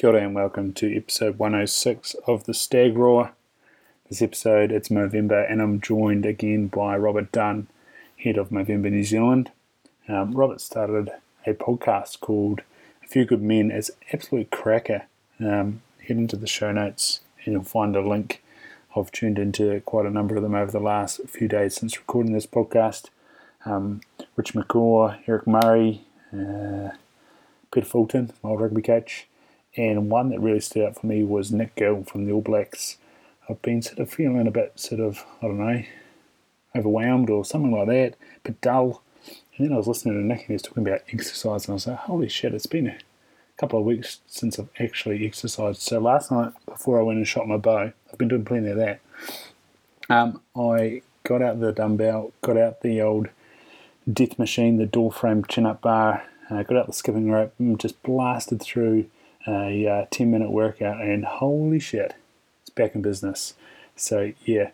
Kia ora and welcome to episode 106 of the Stag Roar. This episode, it's Movember, and I'm joined again by Robert Dunne, head of Movember New Zealand. Um, Robert started a podcast called A Few Good Men. It's absolute cracker. Um, head into the show notes and you'll find a link. I've tuned into quite a number of them over the last few days since recording this podcast. Um, Rich McCaw, Eric Murray, uh, Peter Fulton, my old rugby coach, and one that really stood out for me was Nick Gill from the All Blacks. I've been sort of feeling a bit sort of, I don't know, overwhelmed or something like that, but dull. And then I was listening to Nick and he was talking about exercise, and I was like, holy shit, it's been a couple of weeks since I've actually exercised. So last night, before I went and shot my bow, I've been doing plenty of that. Um, I got out the dumbbell, got out the old death machine, the door frame chin up bar, uh, got out the skipping rope, and just blasted through a uh, 10 minute workout, and holy shit, it's back in business. So, yeah,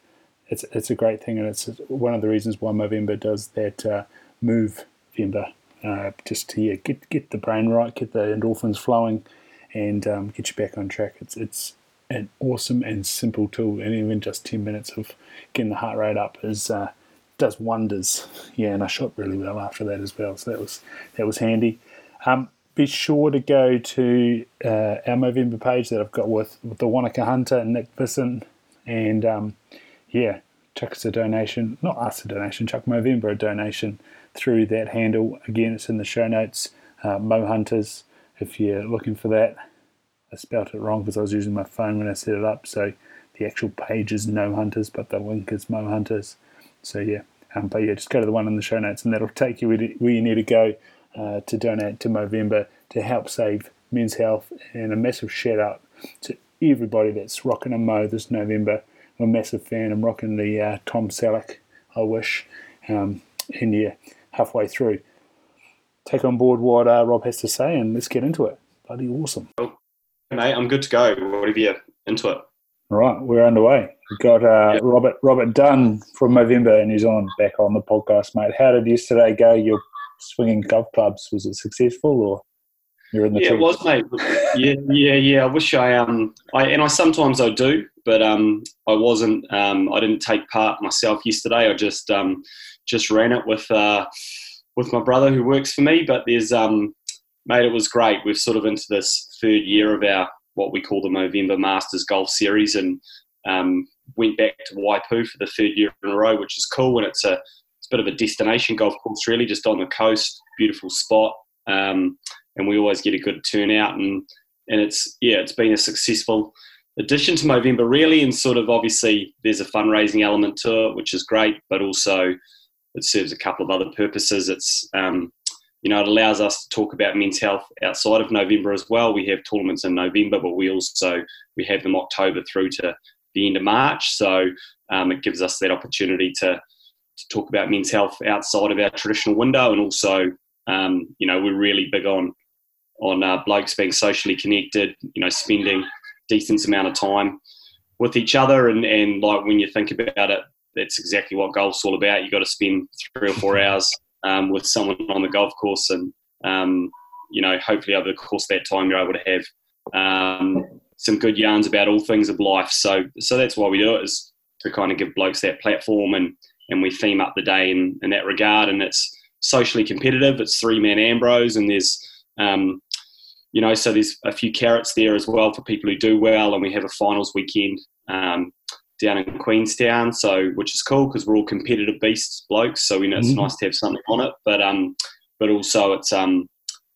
it's, it's a great thing, and it's one of the reasons why Movember does that uh, move Vember. Uh, just to yeah, get get the brain right, get the endorphins flowing, and um, get you back on track. It's it's an awesome and simple tool, and even just ten minutes of getting the heart rate up is uh, does wonders. Yeah, and I shot really well after that as well, so that was that was handy. Um, be sure to go to uh, our Movember page that I've got with, with the Wanaka Hunter and Nick Visson, and um, yeah, chuck us a donation, not us a donation, chuck Movember a donation through that handle. Again, it's in the show notes. Uh, Mo Hunters, if you're looking for that. I spelt it wrong because I was using my phone when I set it up. So the actual page is No Hunters, but the link is Mo Hunters. So yeah, um, but yeah, just go to the one in the show notes, and that'll take you where you need to go uh, to donate to Movember to help save men's health. And a massive shout out to everybody that's rocking a Mo this November. I'm a massive fan. I'm rocking the uh, Tom Selleck. I wish. Um, and yeah, halfway through. Take on board what uh, Rob has to say and let's get into it. Bloody awesome. Cool. Mate, I'm good to go. Whatever you into it. All right, we're underway. We've got uh, yep. Robert Robert Dunne from Movember and he's on back on the podcast, mate. How did yesterday go? Your swinging golf clubs was it successful or you're in the yeah, it was, mate. yeah, yeah, yeah. I wish I um, I and I sometimes I do, but um, I wasn't. Um, I didn't take part myself yesterday. I just um, just ran it with uh, with my brother who works for me. But there's um, mate, it was great. We're sort of into this third year of our what we call the Movember Masters Golf Series, and um, went back to Waipu for the third year in a row, which is cool. And it's a it's a bit of a destination golf course, really, just on the coast, beautiful spot, um, and we always get a good turnout. And and it's yeah, it's been a successful addition to Movember, really, and sort of obviously there's a fundraising element to it, which is great, but also it serves a couple of other purposes. It's um, you know it allows us to talk about men's health outside of November as well. We have tournaments in November, but we also we have them October through to the end of March. So um, it gives us that opportunity to to talk about men's health outside of our traditional window, and also um, you know we're really big on on uh, blokes being socially connected. You know, spending decent amount of time with each other, and and like when you think about it, that's exactly what golf's all about. You've got to spend three or four hours um, with someone on the golf course, and um, you know, hopefully over the course of that time, you're able to have um, some good yarns about all things of life. So, so that's why we do it is to kind of give blokes that platform, and and we theme up the day in in that regard. And it's socially competitive. It's three man Ambrose, and there's um, you know, so there's a few carrots there as well for people who do well, and we have a finals weekend um, down in Queenstown, so which is cool because we're all competitive beasts blokes. So we know it's mm-hmm. nice to have something on it, but um, but also it's um,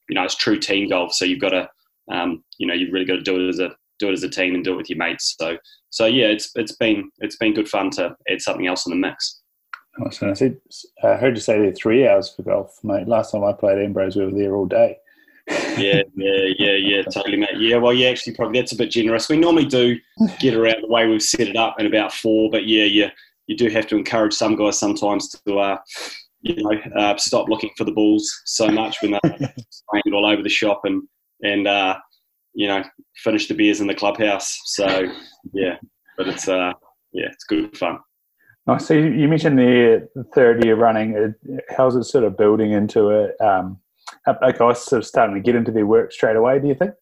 you know, it's true team golf. So you've got to um, you know, you've really got to do it as a do it as a team and do it with your mates. So so yeah, it's it's been it's been good fun to add something else in the mix. I said I heard you say there three hours for golf, mate. Last time I played Ambrose, we were there all day yeah, yeah, yeah, yeah, totally, mate. Yeah, well, yeah, actually, probably that's a bit generous. We normally do get around the way we've set it up in about four, but yeah, yeah, you do have to encourage some guys sometimes to, uh, you know, uh, stop looking for the balls so much when they're playing all over the shop and and uh, you know finish the beers in the clubhouse. So yeah, but it's uh, yeah, it's good fun. Nice. So you mentioned the third year running. How's it sort of building into it? Um, are guys sort of starting to get into their work straight away? Do you think?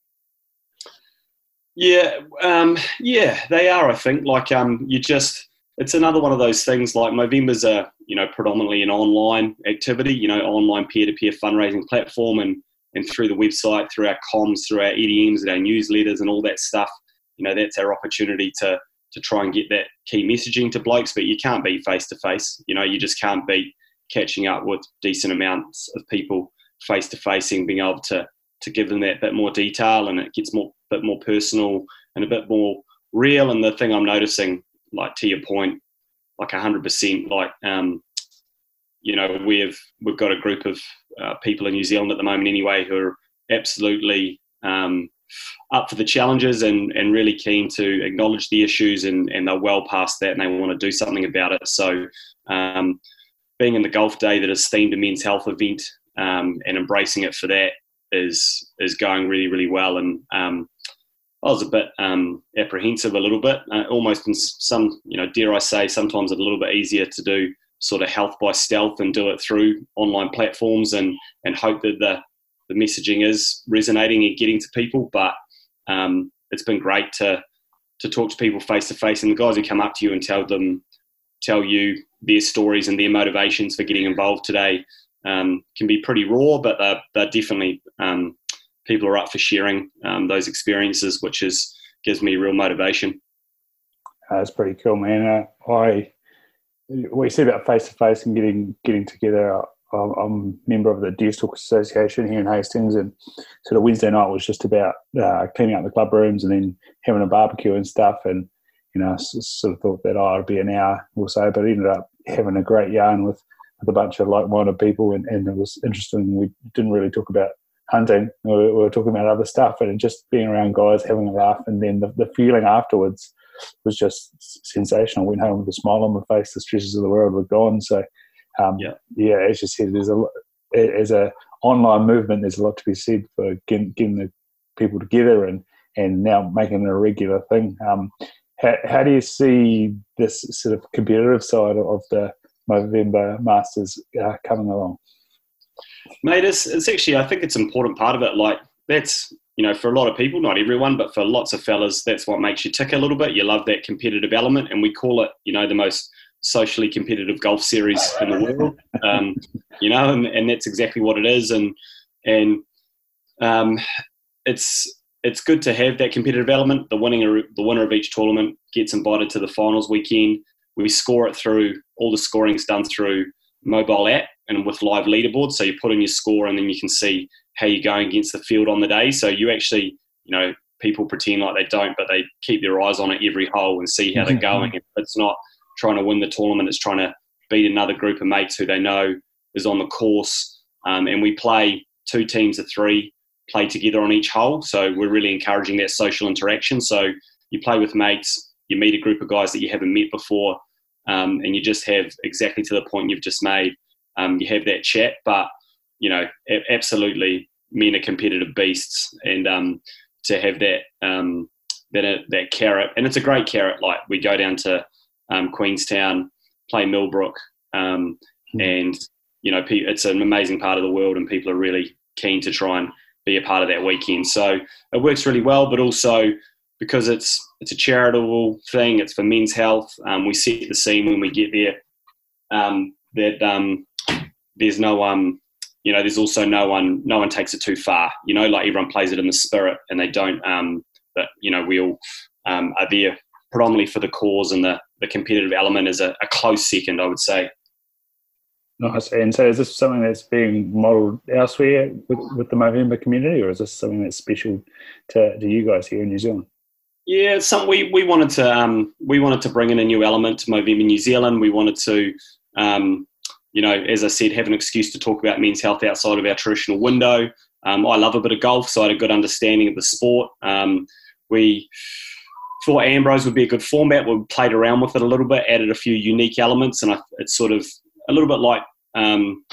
Yeah, um, yeah, they are. I think like um, you just it's another one of those things. Like Movember's a you know predominantly an online activity, you know, online peer-to-peer fundraising platform, and and through the website, through our comms, through our EDMs and our newsletters and all that stuff, you know, that's our opportunity to to try and get that key messaging to blokes. But you can't be face to face. You know, you just can't be catching up with decent amounts of people face to facing, being able to to give them that bit more detail, and it gets more bit more personal and a bit more real. And the thing I'm noticing, like to your point, like hundred percent, like um, you know, we've we've got a group of uh, people in New Zealand at the moment anyway who are absolutely um, up for the challenges and, and really keen to acknowledge the issues and, and they're well past that and they want to do something about it. So um, being in the golf day that is themed a men's health event um, and embracing it for that is is going really really well and um, I was a bit um, apprehensive a little bit uh, almost in some you know dare I say sometimes a little bit easier to do sort of health by stealth and do it through online platforms and and hope that the the messaging is resonating and getting to people. But um, it's been great to to talk to people face to face and the guys who come up to you and tell them tell you their stories and their motivations for getting involved today um, can be pretty raw, but they're, they're definitely um, people are up for sharing um, those experiences, which is gives me real motivation. that's pretty cool, man. Uh, I what you said about face to face and getting getting together. I'm, a member of the Deerstalk Association here in Hastings, and sort of Wednesday night was just about uh, cleaning up the club rooms and then having a barbecue and stuff. And you know, sort of thought that oh, it'd be an hour or so, but ended up having a great yarn with, with a bunch of like-minded people, and, and it was interesting. We didn't really talk about hunting; we were, we were talking about other stuff, and just being around guys, having a laugh, and then the, the feeling afterwards was just sensational. Went home with a smile on my face. The stresses of the world were gone. So, um, yeah, yeah, as you said, there's a as a online movement. There's a lot to be said for getting, getting the people together and and now making it a regular thing. Um, how, how do you see this sort of competitive side of the Movember Masters uh, coming along? Mate, it's, it's actually, I think it's an important part of it. Like, that's you know, for a lot of people, not everyone, but for lots of fellas, that's what makes you tick a little bit. You love that competitive element, and we call it, you know, the most socially competitive golf series in the world. Um, you know, and, and that's exactly what it is. And and um, it's it's good to have that competitive element. The winning the winner of each tournament gets invited to the finals weekend. We score it through all the scoring's done through mobile app and with live leaderboards. So you put in your score, and then you can see how you're going against the field on the day. So you actually, you know, people pretend like they don't, but they keep their eyes on it every hole and see how they're going. If it's not trying to win the tournament, it's trying to beat another group of mates who they know is on the course. Um, and we play two teams of three play together on each hole. So we're really encouraging that social interaction. So you play with mates, you meet a group of guys that you haven't met before, um, and you just have exactly to the point you've just made. Um, you have that chat, but you know, absolutely men are competitive beasts, and um, to have that um, that uh, that carrot, and it's a great carrot. Like we go down to um, Queenstown, play Millbrook, um, mm-hmm. and you know, it's an amazing part of the world, and people are really keen to try and be a part of that weekend. So it works really well, but also because it's it's a charitable thing, it's for men's health. Um, we set the scene when we get there. Um, that um, there's no um, you know, there's also no one, no one takes it too far. You know, like everyone plays it in the spirit, and they don't. Um, but you know, we all um, are there predominantly for the cause, and the the competitive element is a, a close second, I would say. Nice. And so, is this something that's being modelled elsewhere with, with the Movember community, or is this something that's special to, to you guys here in New Zealand? Yeah, some we, we wanted to um, we wanted to bring in a new element to Movember New Zealand. We wanted to um, you know, as I said, have an excuse to talk about men's health outside of our traditional window. Um, I love a bit of golf, so I had a good understanding of the sport. Um, we thought Ambrose would be a good format. We played around with it a little bit, added a few unique elements, and I, it's sort of a little bit like um,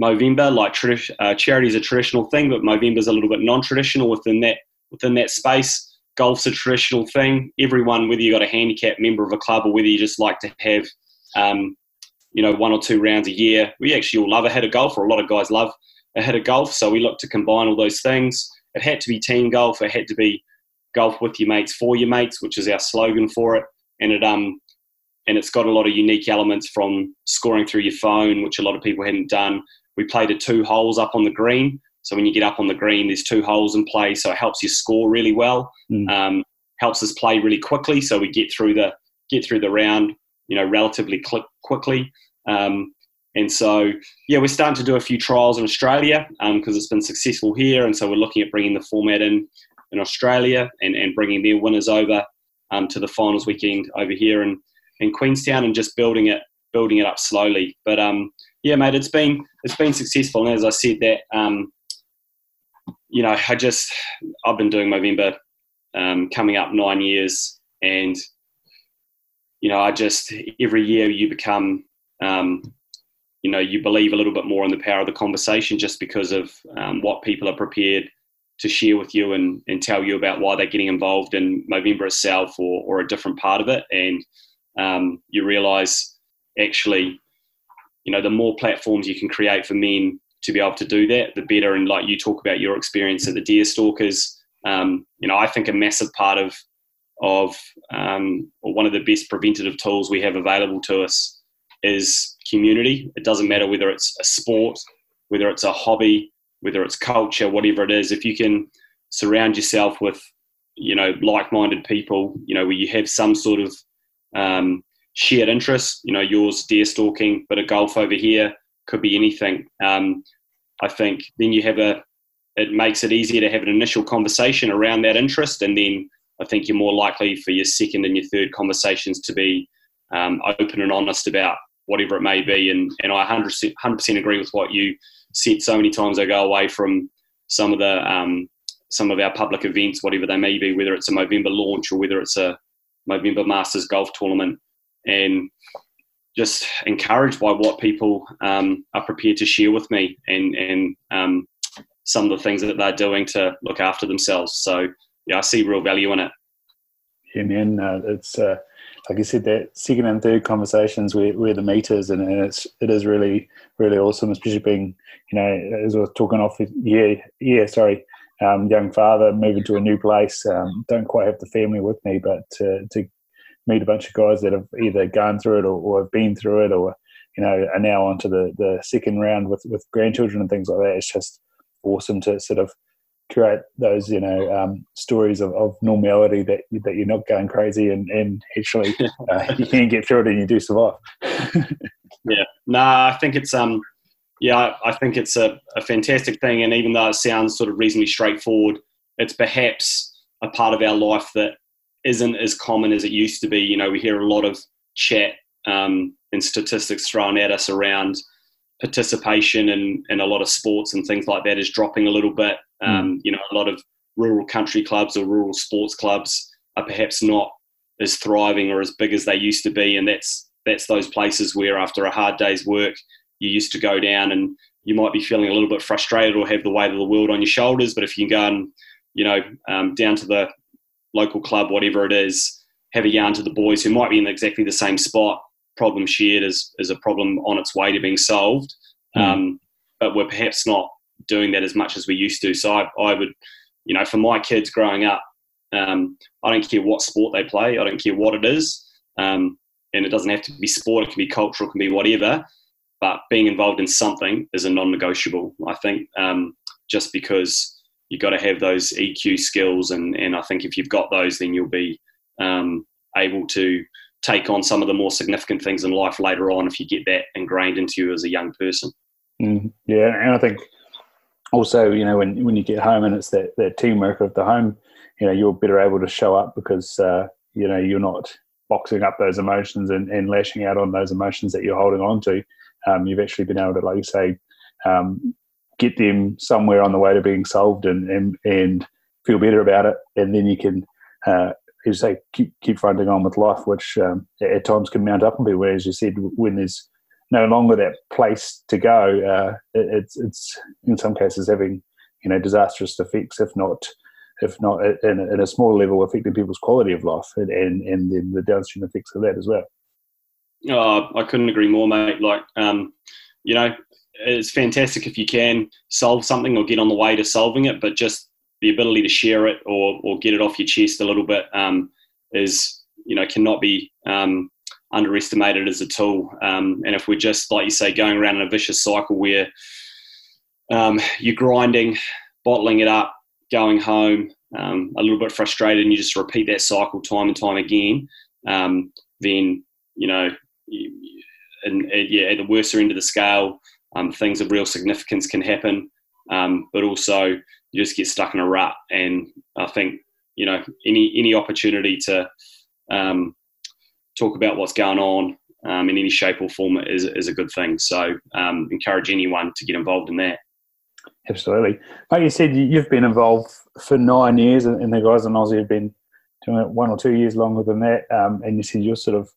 Movember. Like tradi- uh, charity is a traditional thing, but Movember is a little bit non-traditional within that within that space. Golf's a traditional thing. Everyone, whether you got a handicap member of a club or whether you just like to have um, you know, one or two rounds a year. We actually all love a head of golf, or a lot of guys love a head of golf. So we look to combine all those things. It had to be team golf. It had to be golf with your mates for your mates, which is our slogan for it, and it um and it's got a lot of unique elements from scoring through your phone, which a lot of people hadn't done. We played at two holes up on the green, so when you get up on the green, there's two holes in play, so it helps you score really well. Mm. Um, helps us play really quickly, so we get through the get through the round, you know, relatively quickly. Um, and so, yeah, we're starting to do a few trials in Australia because um, it's been successful here, and so we're looking at bringing the format in in Australia and, and bringing their winners over um, to the finals weekend over here in, in Queenstown and just building it building it up slowly. But um, yeah, mate, it's been it's been successful, and as I said, that um, you know, I just I've been doing Movember um, coming up nine years, and you know, I just every year you become um, you know you believe a little bit more in the power of the conversation just because of um, what people are prepared to share with you and, and tell you about why they're getting involved in Movember itself or, or a different part of it. And um, you realize actually, you know, the more platforms you can create for men to be able to do that, the better. And like you talk about your experience at the Deer Stalkers, um, you know, I think a massive part of of um, or one of the best preventative tools we have available to us is community. It doesn't matter whether it's a sport, whether it's a hobby, whether it's culture, whatever it is. If you can surround yourself with, you know, like-minded people, you know, where you have some sort of um, shared interest, you know, yours deer stalking, but a golf over here could be anything. Um, I think then you have a, it makes it easier to have an initial conversation around that interest, and then I think you're more likely for your second and your third conversations to be um, open and honest about whatever it may be. And, and I 100%, 100% agree with what you said so many times. I go away from some of the um, some of our public events, whatever they may be, whether it's a Movember launch or whether it's a Movember Masters golf tournament, and just encouraged by what people um, are prepared to share with me and and um, some of the things that they're doing to look after themselves. So yeah, I see real value in it. Yeah, man, uh, it's uh, like you said, that second and third conversations where, where the meat is, and, it's it is really really awesome, especially being you know as was talking off, yeah yeah sorry, um, young father moving to a new place, um, don't quite have the family with me, but to, to meet a bunch of guys that have either gone through it or, or have been through it, or you know are now onto the the second round with with grandchildren and things like that. It's just awesome to sort of create those you know um, stories of, of normality that that you're not going crazy and and actually uh, you can get through it and you do survive. yeah, no, nah, I think it's um yeah, I think it's a, a fantastic thing, and even though it sounds sort of reasonably straightforward, it's perhaps a part of our life that isn't as common as it used to be. You know, we hear a lot of chat um, and statistics thrown at us around participation in, in a lot of sports and things like that is dropping a little bit. Hmm. Um, mm. You know, a lot of rural country clubs or rural sports clubs are perhaps not as thriving or as big as they used to be, and that's that's those places where after a hard day's work, you used to go down and you might be feeling a little bit frustrated or have the weight of the world on your shoulders. But if you can go and you know um, down to the local club, whatever it is, have a yarn to the boys who might be in exactly the same spot. Problem shared is is a problem on its way to being solved. Mm. Um, but we're perhaps not doing that as much as we used to. So I, I would, you know, for my kids growing up, um, I don't care what sport they play. I don't care what it is. Um, and it doesn't have to be sport. It can be cultural. It can be whatever. But being involved in something is a non-negotiable. I think um, just because you've got to have those EQ skills, and and I think if you've got those, then you'll be um, able to take on some of the more significant things in life later on if you get that ingrained into you as a young person. Mm, yeah, and I think also, you know, when when you get home and it's that, that teamwork of the home, you know, you're better able to show up because uh, you know you're not boxing up those emotions and, and lashing out on those emotions that you're holding on to. Um, you've actually been able to, like you say, um, get them somewhere on the way to being solved and and, and feel better about it, and then you can. Uh, you say, keep keep fronting on with life, which um, at times can mount up a bit. Where, as you said, when there's no longer that place to go, uh, it, it's it's in some cases having you know disastrous effects, if not if not in, in a small level, affecting people's quality of life and and, and then the downstream effects of that as well. Oh, I couldn't agree more, mate. Like, um, you know, it's fantastic if you can solve something or get on the way to solving it, but just the ability to share it or or get it off your chest a little bit um, is you know cannot be um, underestimated as a tool. Um, and if we're just like you say going around in a vicious cycle where um, you're grinding, bottling it up, going home, um, a little bit frustrated, and you just repeat that cycle time and time again, um, then you know, and, and, yeah, at the worst end of the scale, um, things of real significance can happen. Um, but also, you just get stuck in a rut. And I think you know any any opportunity to talk about what's going on um, in any shape or form is is a good thing. So encourage anyone to get involved in that. Absolutely. Like you said, you've been involved for nine years, and the guys in Aussie have been doing it one or two years longer than that. Um, and you said you're sort of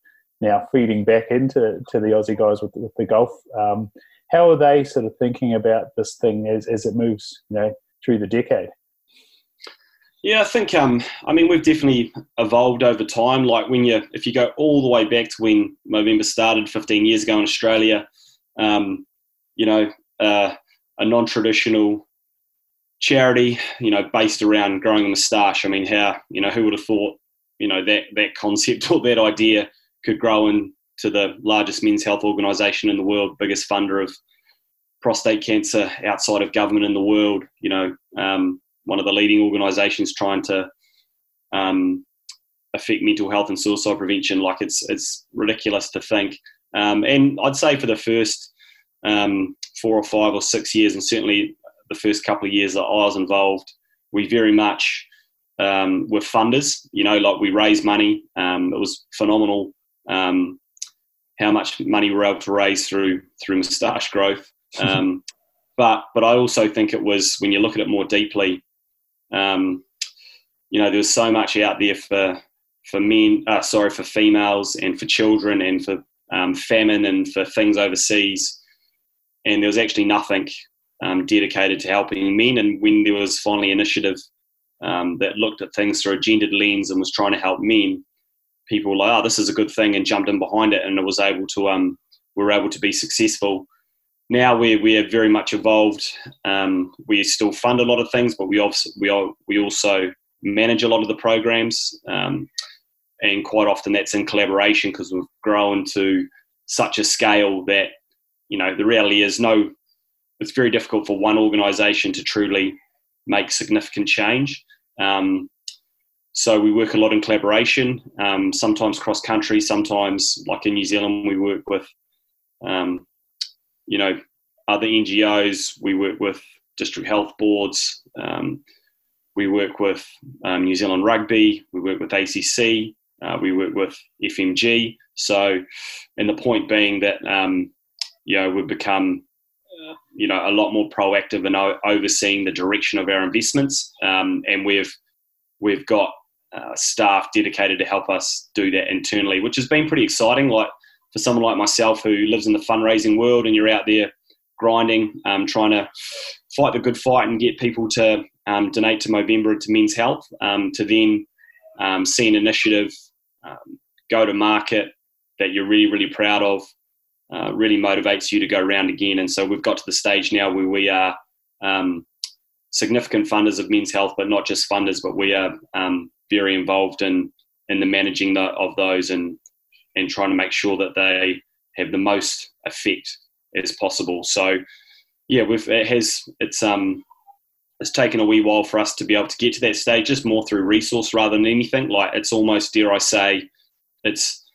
now feeding back into to the Aussie guys with, with the golf. Um, how are they sort of thinking about this thing as, as it moves, you know, through the decade? Yeah, I think um, I mean we've definitely evolved over time. Like when you, if you go all the way back to when Movember started 15 years ago in Australia, um, you know, uh, a non-traditional charity, you know, based around growing a moustache. I mean, how you know who would have thought, you know, that that concept or that idea could grow into the largest men's health organisation in the world, biggest funder of prostate cancer outside of government in the world. You know, um, one of the leading organisations trying to um, affect mental health and suicide prevention. Like it's it's ridiculous to think. Um, and I'd say for the first um, four or five or six years, and certainly the first couple of years that I was involved, we very much um, were funders. You know, like we raised money. Um, it was phenomenal um, how much money we were able to raise through through moustache growth. Um, but but I also think it was when you look at it more deeply. Um, you know, there was so much out there for for men, uh, sorry, for females and for children and for um, famine and for things overseas and there was actually nothing um, dedicated to helping men. And when there was finally initiative um, that looked at things through a gendered lens and was trying to help men, people were like, "Oh, this is a good thing," and jumped in behind it, and it was able to um, we were able to be successful. Now we we are very much evolved. Um, we still fund a lot of things, but we also we we also manage a lot of the programs, um, and quite often that's in collaboration because we've grown to such a scale that you know, the reality is no, it's very difficult for one organisation to truly make significant change. Um, so we work a lot in collaboration, um, sometimes cross country, sometimes like in New Zealand, we work with, um, you know, other NGOs. We work with district health boards. Um, we work with um, New Zealand Rugby. We work with ACC. Uh, we work with FMG. So, and the point being that um, you know, we've become, you know, a lot more proactive in overseeing the direction of our investments, um, and we've we've got uh, staff dedicated to help us do that internally, which has been pretty exciting. Like for someone like myself who lives in the fundraising world, and you're out there grinding, um, trying to fight the good fight and get people to um, donate to Movember to Men's Health, um, to then um, see an initiative um, go to market that you're really, really proud of, uh, really motivates you to go around again. And so we've got to the stage now where we are um, significant funders of men's health, but not just funders, but we are very involved in in the managing the, of those and and trying to make sure that they have the most effect as possible. So yeah, we've it has it's um it's taken a wee while for us to be able to get to that stage, just more through resource rather than anything. Like it's almost dare I say, it's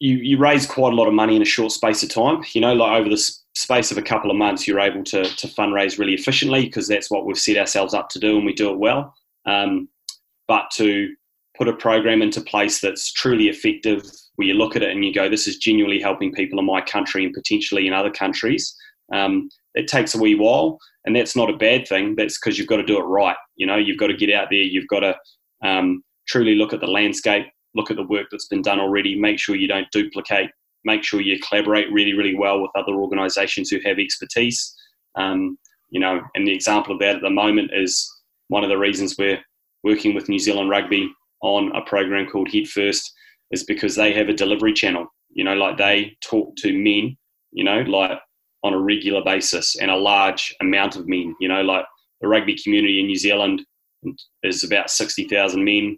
you, you raise quite a lot of money in a short space of time. You know, like over the space of a couple of months, you're able to, to fundraise really efficiently because that's what we've set ourselves up to do and we do it well. Um, but to put a program into place that's truly effective, where you look at it and you go, this is genuinely helping people in my country and potentially in other countries, um, it takes a wee while. And that's not a bad thing. That's because you've got to do it right. You know, you've got to get out there, you've got to um, truly look at the landscape, look at the work that's been done already, make sure you don't duplicate, make sure you collaborate really, really well with other organisations who have expertise. Um, you know, and the example of that at the moment is one of the reasons we're working with New Zealand Rugby on a program called Head First is because they have a delivery channel. You know, like they talk to men, you know, like on a regular basis and a large amount of men, you know, like the rugby community in New Zealand is about 60,000 men,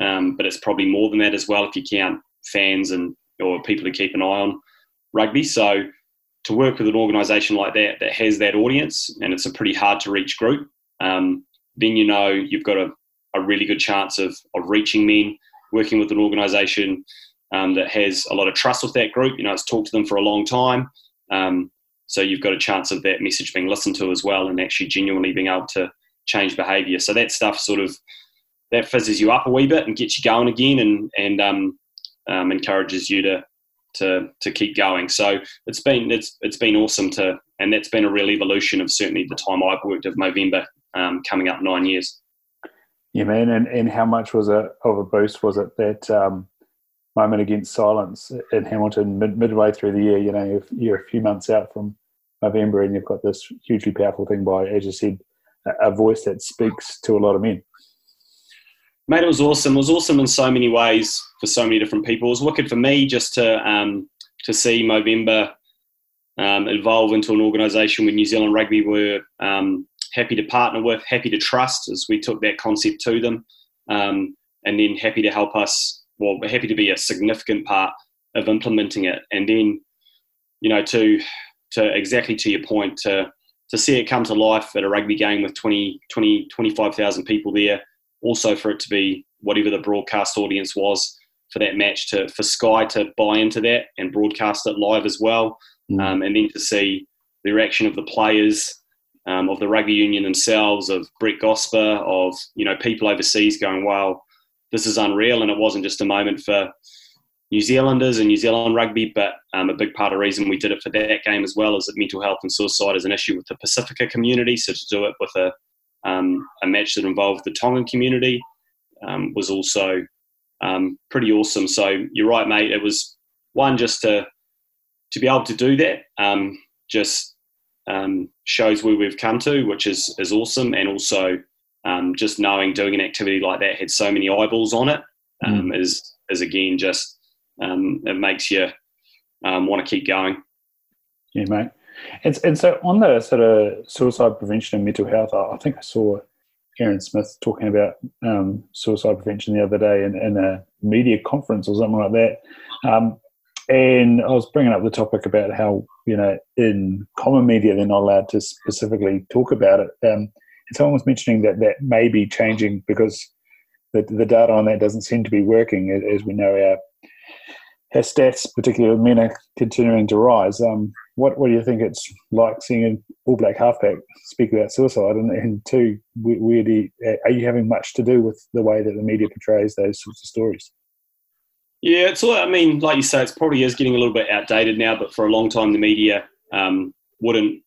um, but it's probably more than that as well if you count fans and or people who keep an eye on rugby. So to work with an organisation like that that has that audience and it's a pretty hard to reach group, um, then you know you've got a, a really good chance of, of reaching men. Working with an organisation um, that has a lot of trust with that group, you know, it's talked to them for a long time. Um, so you've got a chance of that message being listened to as well and actually genuinely being able to change behaviour. So that stuff sort of that fizzes you up a wee bit and gets you going again and and um, um, encourages you to to to keep going. So it's been it's it's been awesome to and that's been a real evolution of certainly the time I've worked of Movember um, coming up nine years. Yeah, man. And and how much was it of a boost was it that um, moment against silence in Hamilton mid, midway through the year? You know, if you're a few months out from Movember and you've got this hugely powerful thing by, as you said, a voice that speaks to a lot of men. Mate, it was awesome. It was awesome in so many ways for so many different people. It was wicked for me just to um, to see Movember um, evolve into an organisation where New Zealand Rugby were um, happy to partner with, happy to trust as we took that concept to them, um, and then happy to help us. Well, we're happy to be a significant part of implementing it, and then you know to to exactly to your point to to see it come to life at a rugby game with 20, 20 25,000 people there. Also, for it to be whatever the broadcast audience was for that match, to for Sky to buy into that and broadcast it live as well, mm. um, and then to see the reaction of the players, um, of the rugby union themselves, of Brett Gosper, of you know people overseas going, "Wow, this is unreal!" And it wasn't just a moment for New Zealanders and New Zealand rugby, but um, a big part of the reason we did it for that game as well is that mental health and suicide is an issue with the Pasifika community. So to do it with a, um, a match that involved the Tongan community um, was also um, pretty awesome. So you're right, mate. It was one just to to be able to do that. Um, just um, shows where we've come to, which is is awesome, and also just knowing doing an activity like that had so many eyeballs on it mm. is is again just um, it makes you um, want to keep going. Yeah, mate. And, and so on the sort of suicide prevention and mental health, I, I think I saw Aaron Smith talking about um, suicide prevention the other day in, in, a media conference or something like that. Um, and I was bringing up the topic about how, you know, in common media, they're not allowed to specifically talk about it. Um, and someone was mentioning that that may be changing because the, the data on that doesn't seem to be working. As we know, our her stats, particularly men, are continuing to rise. Um, what what do you think it's like seeing an All Black halfback speak about suicide? And, and two, where, where do you, are you having much to do with the way that the media portrays those sorts of stories? Yeah, it's. I mean, like you say, it's probably is getting a little bit outdated now. But for a long time, the media um, wouldn't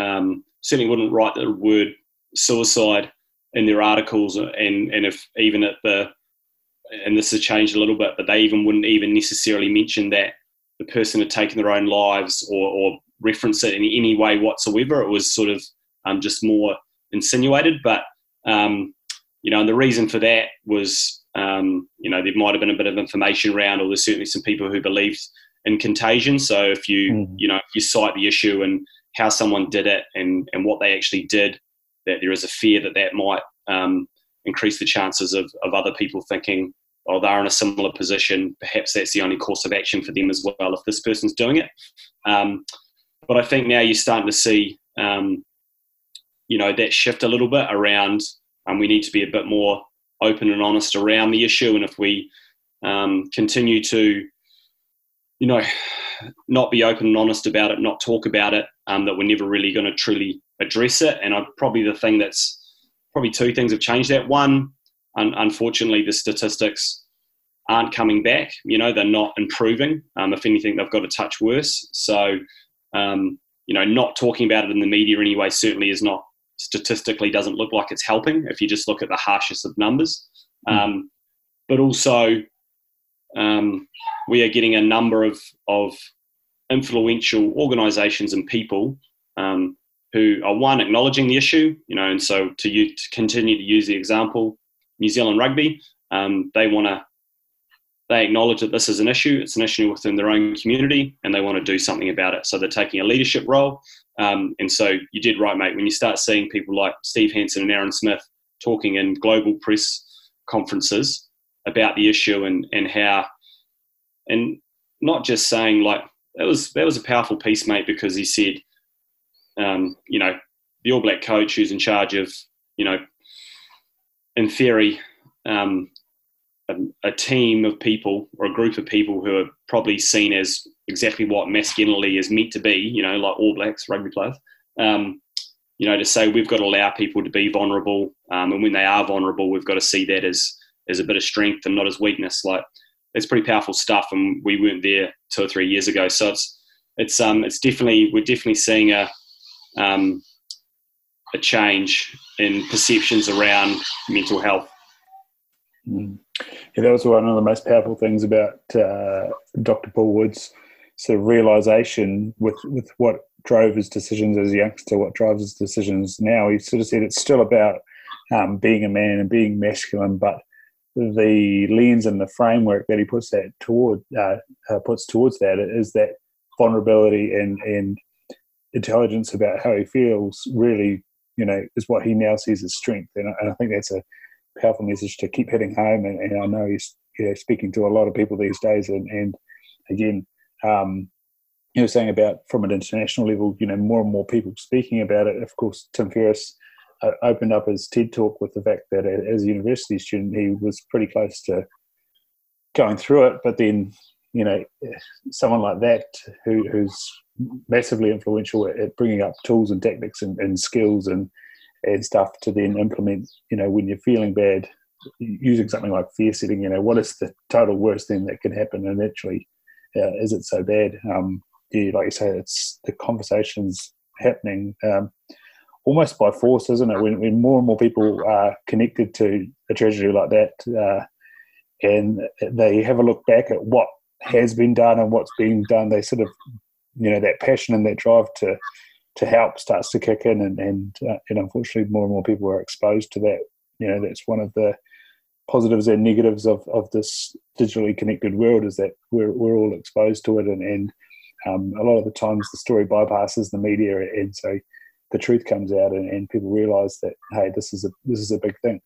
um, certainly wouldn't write the word suicide in their articles, and and if even at the and this has changed a little bit, but they even wouldn't even necessarily mention that the person had taken their own lives or, or reference it in any way whatsoever. It was sort of um, just more insinuated. But, um, you know, and the reason for that was, um, you know, there might have been a bit of information around, or there's certainly some people who believed in contagion. So if you, mm. you know, if you cite the issue and how someone did it and, and what they actually did, that there is a fear that that might um, increase the chances of, of other people thinking, oh, they're in a similar position. Perhaps that's the only course of action for them as well if this person's doing it. Um, but I think now you're starting to see, um, you know, that shift a little bit around, and um, we need to be a bit more open and honest around the issue. And if we um, continue to, you know, not be open and honest about it, not talk about it, um, that we're never really going to truly address it. And I, probably the thing that's probably two things have changed that. One, un- unfortunately, the statistics aren't coming back. You know, they're not improving. Um, if anything, they've got a touch worse. So, um, you know, not talking about it in the media anyway certainly is not statistically doesn't look like it's helping if you just look at the harshest of numbers. Mm. Um, but also, um, we are getting a number of, of influential organisations and people um, who are one acknowledging the issue, you know, and so to, you, to continue to use the example, New Zealand Rugby, um, they want to they acknowledge that this is an issue. It's an issue within their own community, and they want to do something about it. So they're taking a leadership role. Um, and so you did right, mate. When you start seeing people like Steve Hansen and Aaron Smith talking in global press conferences about the issue and and how, and not just saying like that was that was a powerful piece, mate, because he said, um, you know, the All Black coach who's in charge of, you know, in theory, um, a, a, team of people or a group of people who are probably seen as exactly what masculinity is meant to be, you know, like All Blacks, rugby players. Um, you know, to say we've got to allow people to be vulnerable, um, and when they are vulnerable, we've got to see that as as a bit of strength and not as weakness. Like it's pretty powerful stuff, and we weren't there two or three years ago. So it's it's um it's definitely we're definitely seeing a um a change in perceptions around mental health. Mm. Yeah, that was one of the most powerful things about uh, Dr. Paul Wood's sort of realization with, with what drove his decisions as a youngster, what drives his decisions now. He sort of said it's still about um, being a man and being masculine, but the lens and the framework that he puts that toward uh, uh, puts towards that is that vulnerability and and intelligence about how he feels really you know is what he now sees as strength and, and I think that's a powerful message to keep hitting home. And, and I know he's you know, speaking to a lot of people these days. And, and again, um, know, saying about from an international level, you know, more and more people speaking about it. Of course, Tim Ferriss uh, opened up his TED talk with the fact that as a university student, he was pretty close to going through it. But then, you know, someone like that who, who's massively influential at bringing up tools and techniques and, and skills and and stuff to then implement, you know, when you're feeling bad, using something like fear setting, you know, what is the total worst thing that can happen? And actually, uh, is it so bad? Um, yeah, like you say, it's the conversations happening um, almost by force, isn't it? When, when more and more people are connected to a tragedy like that, uh, and they have a look back at what has been done and what's being done, they sort of, you know, that passion and that drive to to help starts to kick in, and and, uh, and unfortunately, more and more people are exposed to that. You know, that's one of the positives and negatives of, of this digitally connected world is that we're we're all exposed to it, and and um, a lot of the times the story bypasses the media, and so the truth comes out, and, and people realise that hey, this is a this is a big thing.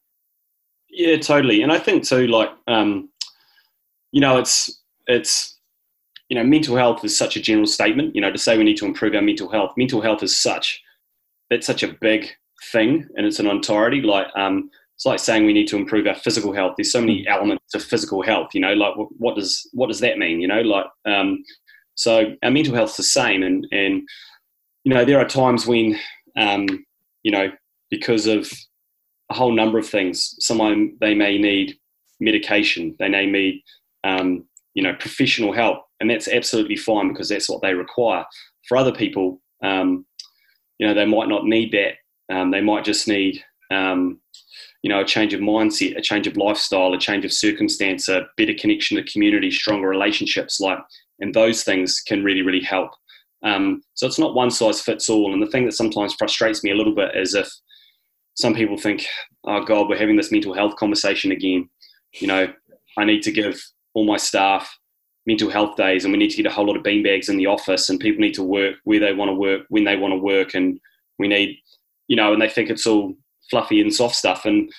Yeah, totally, and I think too, like um, you know, it's it's you know, mental health is such a general statement. You know, to say we need to improve our mental health. Mental health is such that's such a big thing, and it's an entirety. Like, um, it's like saying we need to improve our physical health. There's so many elements to physical health. You know, like what does what does that mean? You know, like um, so our mental health's the same, and and you know, there are times when um, you know because of a whole number of things, someone they may need medication, they may need um, you know professional help and that's absolutely fine because that's what they require. For other people, um, you know, they might not need that. Um, they might just need, um, you know, a change of mindset, a change of lifestyle, a change of circumstance, a better connection to community, stronger relationships, like, and those things can really, really help. Um, so it's not one size fits all. And the thing that sometimes frustrates me a little bit is if some people think, oh God, we're having this mental health conversation again. You know, I need to give all my staff mental health days and we need to get a whole lot of beanbags in the office and people need to work where they want to work when they want to work and we need you know and they think it's all fluffy and soft stuff. And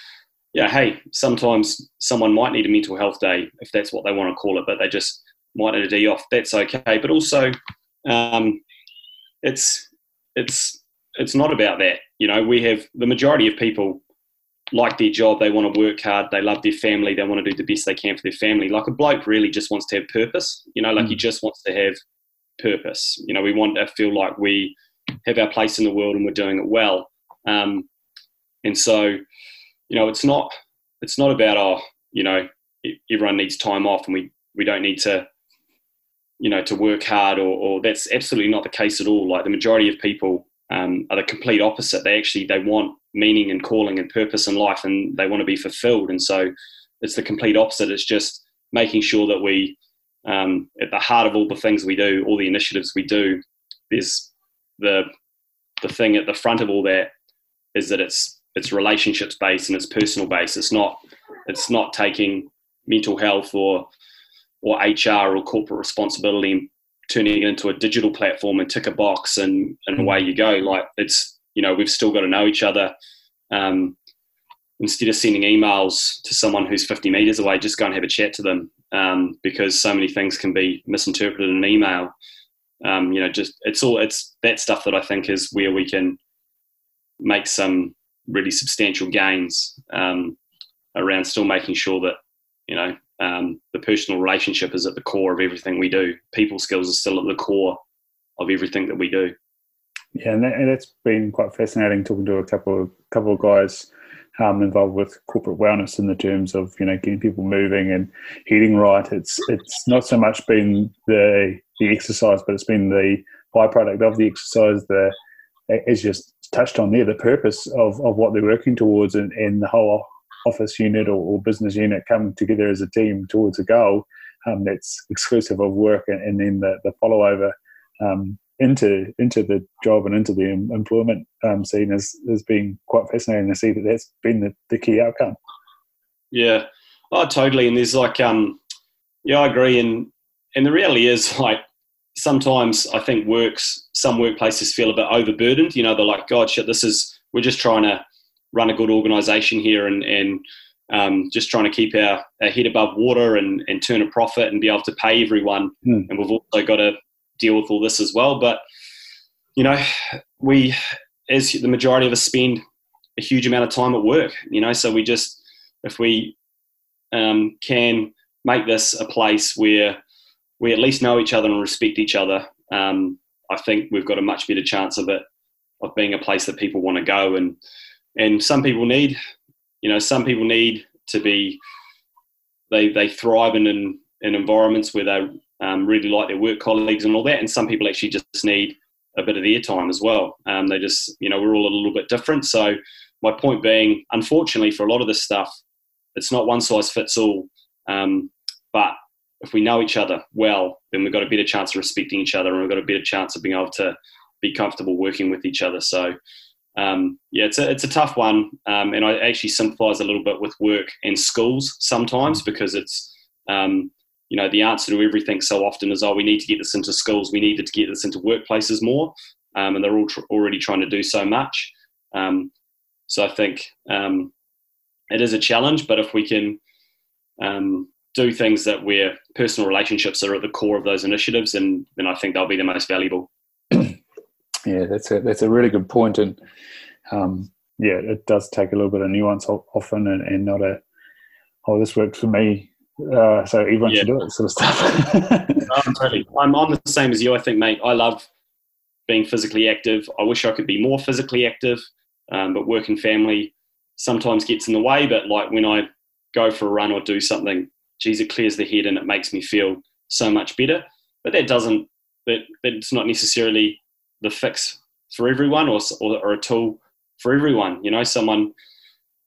yeah hey sometimes someone might need a mental health day if that's what they want to call it but they just might need a day off. That's okay. But also um, it's it's it's not about that. You know we have the majority of people like their job, they want to work hard, they love their family, they want to do the best they can for their family. Like a bloke really just wants to have purpose, you know, like mm. he just wants to have purpose. You know, we want to feel like we have our place in the world and we're doing it well. Um, and so, you know, it's not it's not about oh, you know, everyone needs time off and we we don't need to you know to work hard or, or that's absolutely not the case at all. Like the majority of people um, are the complete opposite. They actually they want meaning and calling and purpose in life, and they want to be fulfilled. And so it's the complete opposite. It's just making sure that we, um, at the heart of all the things we do, all the initiatives we do, there's the the thing at the front of all that is that it's it's relationships based and it's personal based. It's not it's not taking mental health or or HR or corporate responsibility turning it into a digital platform and tick a box and, and away you go. Like it's, you know, we've still got to know each other. Um, instead of sending emails to someone who's 50 meters away, just go and have a chat to them um, because so many things can be misinterpreted in an email. Um, you know, just it's all it's that stuff that I think is where we can make some really substantial gains um, around still making sure that you know um, the personal relationship is at the core of everything we do. People skills are still at the core of everything that we do. Yeah, and, that, that's been quite fascinating talking to a couple of couple of guys um, involved with corporate wellness in the terms of you know getting people moving and eating right. It's it's not so much been the the exercise, but it's been the byproduct of the exercise. The as just touched on there, the purpose of, of what they're working towards and, and the whole office unit or, or, business unit coming together as a team towards a goal um, that's exclusive of work and, and then the, the follow over um, into into the job and into the employment um, scene has, has been quite fascinating to see that that's been the, the key outcome. Yeah, oh, totally. And there's like, um, yeah, I agree. And and the reality is like sometimes I think works some workplaces feel a bit overburdened. You know, they're like, God, shit, this is we're just trying to run a good organisation here and and um, just trying to keep our, our head above water and, and turn a profit and be able to pay everyone. Mm. And we've also got to deal with all this as well. But you know, we as the majority of us spend a huge amount of time at work. You know, so we just if we um, can make this a place where we at least know each other and respect each other, um, I think we've got a much better chance of it of being a place that people want to go. And and some people need, you know, some people need to be they they thrive in in, in environments where they um, really like their work colleagues and all that. And some people actually just need a bit of their time as well. Um, they just, you know, we're all a little bit different. So my point being, unfortunately, for a lot of this stuff, it's not one size fits all. Um, but if we know each other well, then we've got a better chance of respecting each other, and we've got a better chance of being able to be comfortable working with each other. So. Um, yeah, it's a, it's a tough one, um, and I actually sympathise a little bit with work and schools sometimes because it's um, you know, the answer to everything so often is, oh, we need to get this into schools, we needed to get this into workplaces more, um, and they're all tr- already trying to do so much. Um, so I think um, it is a challenge, but if we can um, do things that where personal relationships are at the core of those initiatives, and then I think they'll be the most valuable. Yeah, that's a that's a really good point, and um, yeah, it does take a little bit of nuance often, and, and not a oh, this worked for me uh, so everyone yeah. should do it, sort of stuff. I'm totally. I'm, I'm the same as you. I think, mate. I love being physically active. I wish I could be more physically active, um, but work and family sometimes gets in the way. But like when I go for a run or do something, geez, it clears the head and it makes me feel so much better. But that doesn't. That it's not necessarily the fix for everyone, or or, or a tool for everyone. You know, someone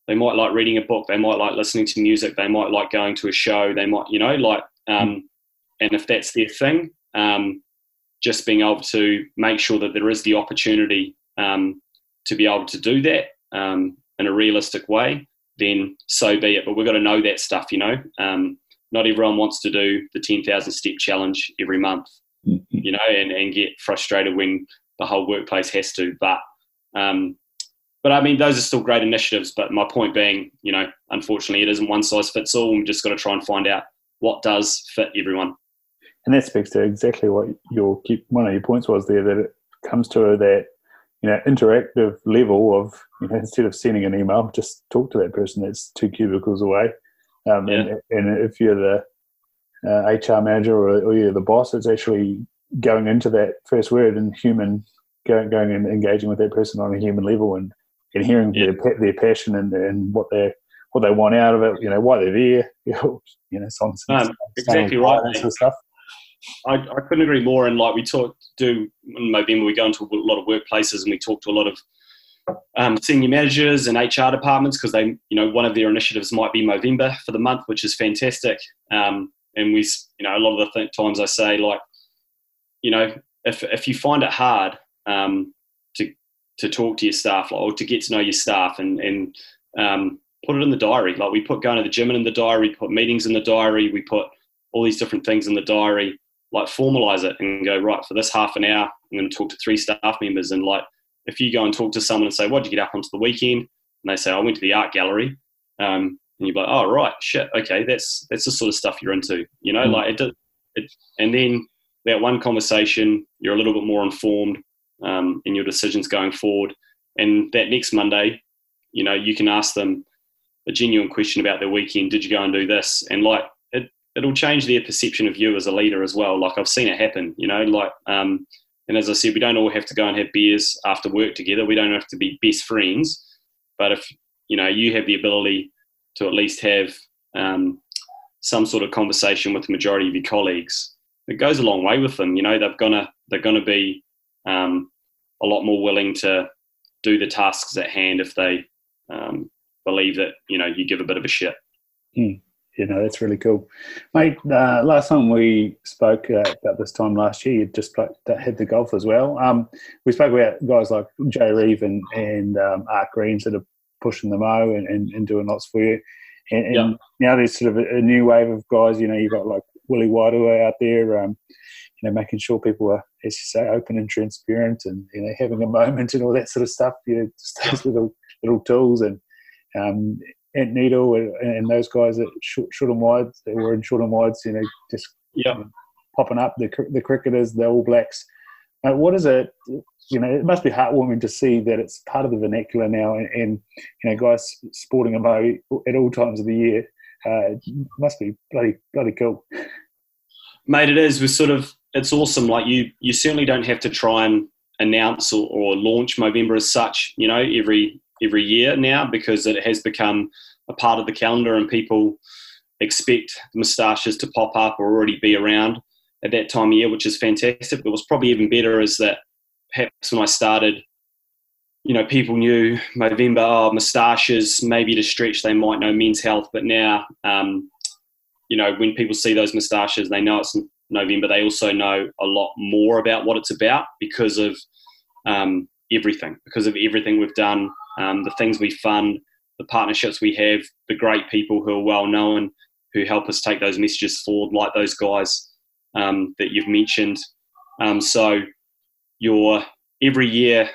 they might like reading a book. They might like listening to music. They might like going to a show. They might, you know, like, um, and if that's their thing, um, just being able to make sure that there is the opportunity um, to be able to do that um, in a realistic way, then so be it. But we've got to know that stuff, you know. Um, not everyone wants to do the 10,000 step challenge every month, mm-hmm. you know, and, and get frustrated when the whole workplace has to. But um, but I mean, those are still great initiatives. But my point being, you know, unfortunately, it isn't one size fits all. We've just got to try and find out what does fit everyone. And that speaks to exactly what your one of your points was there. That it comes to that you know interactive level of you know instead of sending an email, just talk to that person that's two cubicles away. Um, yeah. and, and if you're the uh, HR manager or, or, you're the boss, it's actually going into that first word and human, going, going and engaging with that person on a human level and and hearing yeah. their their passion and, and what they what they want out of it, you know, why they're there, you know, you know songs, exactly right, of stuff. I, I couldn't agree more. And like we talk, do in November, we go into a lot of workplaces and we talk to a lot of um, senior managers and HR departments because they, you know, one of their initiatives might be Movember for the month, which is fantastic. Um, and we, you know, a lot of the th- times I say like, you know, if if you find it hard um, to talk to your staff or to get to know your staff and and um, put it in the diary. Like we put going to the gym in the diary, put meetings in the diary, we put all these different things in the diary, like formalize it and go right for this half an hour. I'm going to talk to three staff members and like if you go and talk to someone and say, "What did you get up onto the weekend?" and they say, "I went to the art gallery," um, and you're like, "Oh right, shit, okay, that's that's the sort of stuff you're into," you know, mm. like it, it, and then that one conversation, you're a little bit more informed um, in your decisions going forward, and that next Monday, you know, you can ask them a genuine question about their weekend. Did you go and do this? And like it, it'll change their perception of you as a leader as well. Like I've seen it happen, you know, like um, and as I said, we don't all have to go and have beers after work together. We don't have to be best friends. But if you know you have the ability to at least have um, some sort of conversation with the majority of your colleagues, it goes a long way with them. You know, they're gonna they're gonna be um, a lot more willing to do the tasks at hand if they um, believe that you know you give a bit of a shit. Mm you know that's really cool, mate. Uh, last time we spoke uh, about this time last year, you just played, had the golf as well. Um, we spoke about guys like Jay Reeve and and um, Art Greens that are pushing the mo and, and, and doing lots for you. And, and now there's sort of a, a, new wave of guys. You know, you've got like Willie Wairua out there. Um, you know, making sure people are, as you say, open and transparent, and you know, having a moment and all that sort of stuff. You know, just those little little tools and um, Ant Needle and, and, those guys at short, short and wides, they were in short and wides, you know, just yeah. popping up, the, the cricketers, the All Blacks. Uh, what is it? You know, it must be heartwarming to see that it's part of the vernacular now, and, and you know, guys sporting a bow at all times of the year. Uh, must be bloody bloody cool, mate. It is. We're sort of. It's awesome. Like you, you certainly don't have to try and announce or, or launch Movember as such. You know, every every year now because it has become a part of the calendar and people expect moustaches to pop up or already be around at that time of year, which is fantastic. But what's probably even better is that perhaps when I started, you know, people knew Movember, oh, moustaches, maybe to stretch, they might know men's health. But now, um, you know, when people see those moustaches, they know it's November. They also know a lot more about what it's about because of um, everything, because of everything we've done um, the things we fund, the partnerships we have, the great people who are well known, who help us take those messages forward, like those guys um, that you've mentioned. Um, so you're every year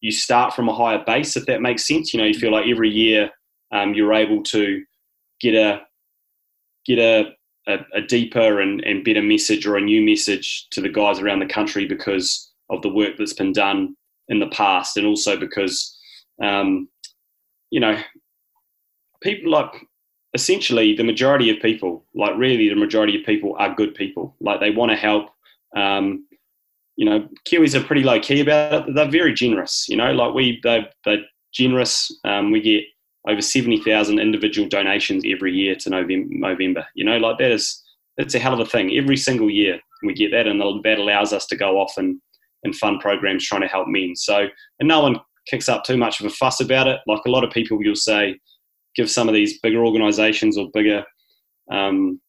you start from a higher base, if that makes sense. You know, you feel like every year um, you're able to get a get a, a, a deeper and, and better message or a new message to the guys around the country because of the work that's been done in the past, and also because um, you know, people like essentially the majority of people, like really the majority of people are good people. Like they want to help. Um, you know, Kiwis are pretty low key about it. They're very generous. You know, like we they they're generous. Um, we get over seventy thousand individual donations every year to Movember. You know, like that is that's a hell of a thing. Every single year we get that, and that allows us to go off and and fund programs trying to help men. So, and no one kicks up too much of a fuss about it. Like a lot of people, you'll say, give some of these bigger organisations or bigger um,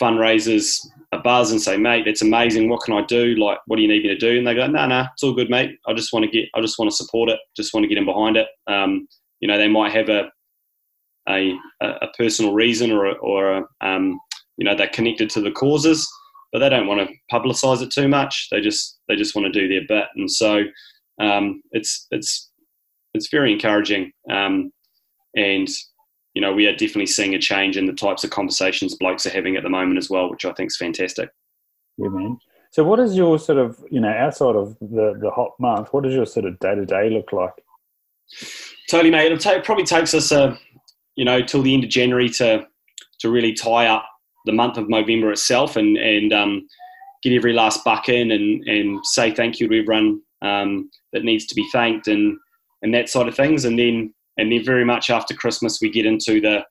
fundraisers a buzz and say, mate, that's amazing. What can I do? Like, what do you need me to do? And they go, no, nah, no, nah, it's all good, mate. I just want to get, I just want to support it. Just want to get in behind it. Um, you know, they might have a a, a personal reason or, or a, um, you know, they're connected to the causes, but they don't want to publicise it too much. They just they just want to do their bit, and so um, it's it's it's very encouraging. Um, and you know, we are definitely seeing a change in the types of conversations blokes are having at the moment as well, which I think is fantastic. Yeah, man. So, what is your sort of, you know, outside of the the hot month, what does your sort of day to day look like? Totally, mate. It'll take, probably takes us, uh, you know, till the end of January to to really tie up the month of November itself and and um, get every last buck in and and say thank you to everyone um, that needs to be thanked and and that side of things. And then and then very much after Christmas, we get into the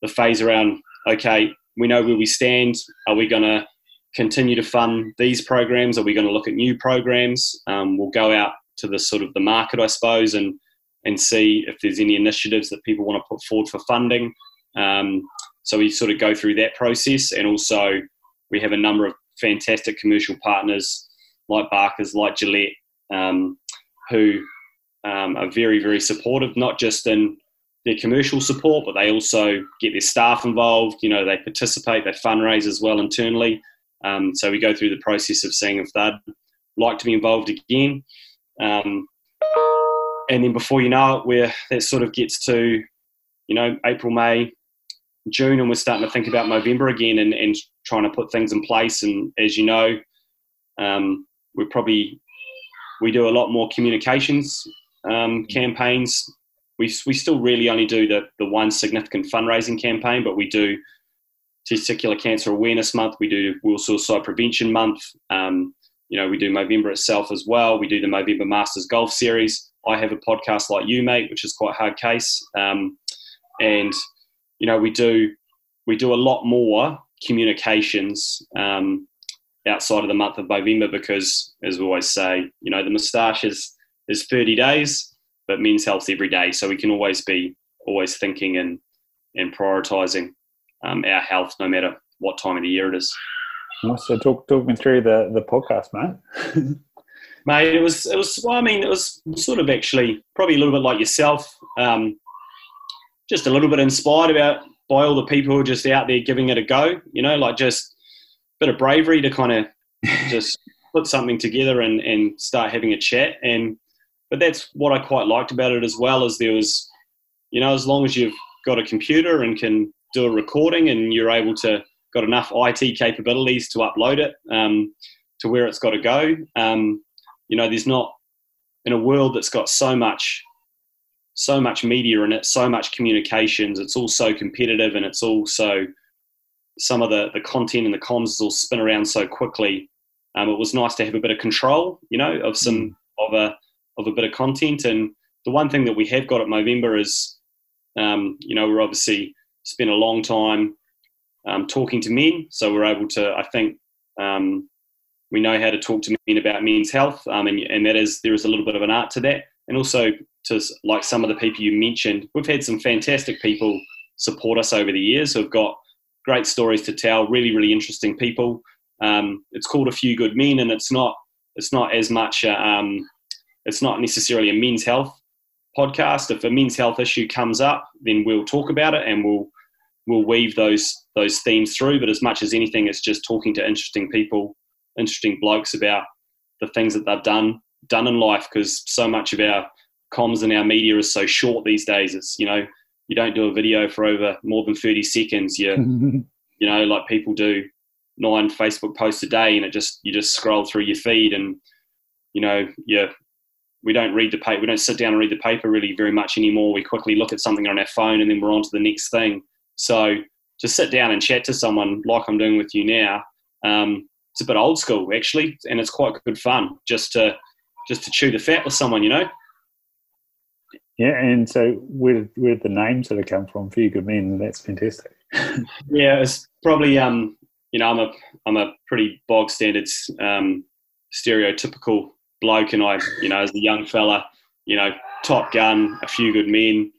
the phase around okay, we know where we stand. Are we going to continue to fund these programs? Are we going to look at new programs? Um, we'll go out to the sort of the market, I suppose, and and see if there's any initiatives that people want to put forward for funding. Um, so we sort of go through that process, and also we have a number of fantastic commercial partners like Barkers, like Gillette, um, who um, are very, very supportive, not just in their commercial support, but they also get their staff involved. You know, they participate, they fundraise as well internally. Um, so we go through the process of seeing if they'd like to be involved again. Um, and then before you know it, where that sort of gets to, you know, April, May, June, and we're starting to think about November again and, and trying to put things in place. And as you know, um, we probably we do a lot more communications um, campaigns. We, we still really only do the, the one significant fundraising campaign, but we do Testicular Cancer Awareness Month. We do World Suicide Prevention Month. Um, you know, we do Movember itself as well. We do the Movember Masters Golf Series. I have a podcast like you, mate, which is quite hard case. Um, and you know, we do we do a lot more communications um, outside of the month of November because, as we always say, you know, the moustache is is 30 days, but men's health every day. So we can always be always thinking and and prioritizing um, our health, no matter what time of the year it is. So talk talk me through the the podcast, mate. mate, it was it was. Well, I mean, it was sort of actually probably a little bit like yourself. Um, just a little bit inspired about by all the people who are just out there giving it a go. You know, like just a bit of bravery to kind of just put something together and, and start having a chat. And but that's what I quite liked about it as well. As there was, you know, as long as you've got a computer and can do a recording and you're able to got enough IT capabilities to upload it um, to where it's got to go. Um, you know, there's not in a world that's got so much so much media in it, so much communications. It's all so competitive, and it's all so some of the the content and the comms all spin around so quickly. Um, it was nice to have a bit of control, you know, of some mm. of a of a bit of content. And the one thing that we have got at Movember is, um, you know, we're obviously spent a long time um, talking to men, so we're able to, I think, um, we know how to talk to men about men's health, um, and, and that is there is a little bit of an art to that, and also to like some of the people you mentioned, we've had some fantastic people support us over the years who've got great stories to tell, really really interesting people. Um, it's called A Few Good Men, and it's not it's not as much um, it's not necessarily a men's health podcast. If a men's health issue comes up, then we'll talk about it and we'll we'll weave those those themes through. But as much as anything, it's just talking to interesting people interesting blokes about the things that they've done done in life because so much of our comms and our media is so short these days. It's you know you don't do a video for over more than thirty seconds. You you know like people do nine Facebook posts a day, and it just you just scroll through your feed and you know you we don't read the paper. We don't sit down and read the paper really very much anymore. We quickly look at something on our phone and then we're on to the next thing. So to sit down and chat to someone like I'm doing with you now, um, it's a bit old school actually, and it's quite good fun just to just to chew the fat with someone, you know. Yeah, and so where where the names that have come from? for you good men. That's fantastic. yeah, it's probably um you know I'm a I'm a pretty bog standard um, stereotypical bloke, and I you know as a young fella, you know Top Gun, A Few Good Men,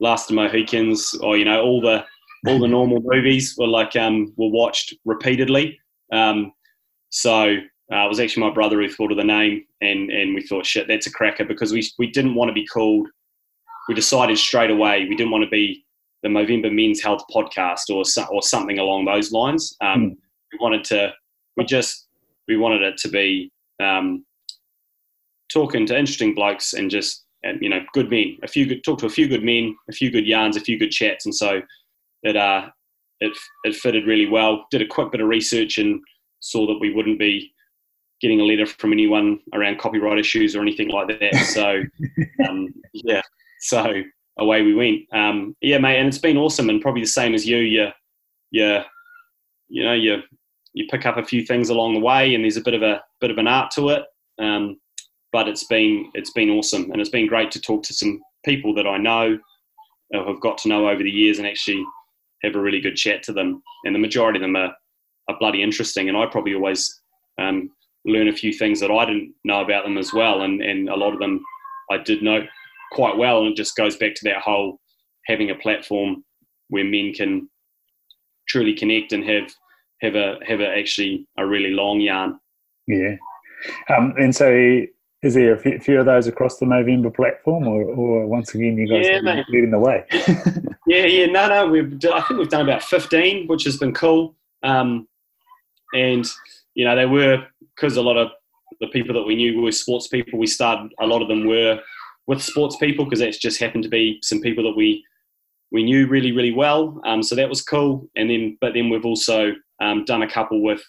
Last of Mohicans, or you know all the all the normal movies were like um were watched repeatedly. Um, so uh, it was actually my brother who thought of the name, and and we thought, shit, that's a cracker because we we didn't want to be called. We decided straight away we didn't want to be the Movember Men's Health Podcast or or something along those lines. Um, mm. We wanted to, we just we wanted it to be um, talking to interesting blokes and just and, you know good men. A few good talk to a few good men, a few good yarns, a few good chats, and so it uh it it fitted really well. Did a quick bit of research and saw that we wouldn't be getting a letter from anyone around copyright issues or anything like that. So, um, yeah, so away we went. Um, yeah, mate, and it's been awesome, and probably the same as you. You, you, you know, you you pick up a few things along the way, and there's a bit of a bit of an art to it. Um, but it's been it's been awesome, and it's been great to talk to some people that I know, uh, have got to know over the years, and actually have a really good chat to them. And the majority of them are are bloody interesting. And I probably always um, learn a few things that I didn't know about them as well. And, and a lot of them I did know quite well. And it just goes back to that whole having a platform where men can truly connect and have have a have a actually a really long yarn. Yeah, um, and so is there a few, of those across the Movember platform, or, or once again you guys yeah, leading the way? yeah, yeah, no, no. We've I think we've done about fifteen, which has been cool. Um, and you know they were because a lot of the people that we knew were sports people. We started a lot of them were with sports people because that's just happened to be some people that we we knew really really well. Um, so that was cool. And then but then we've also um, done a couple with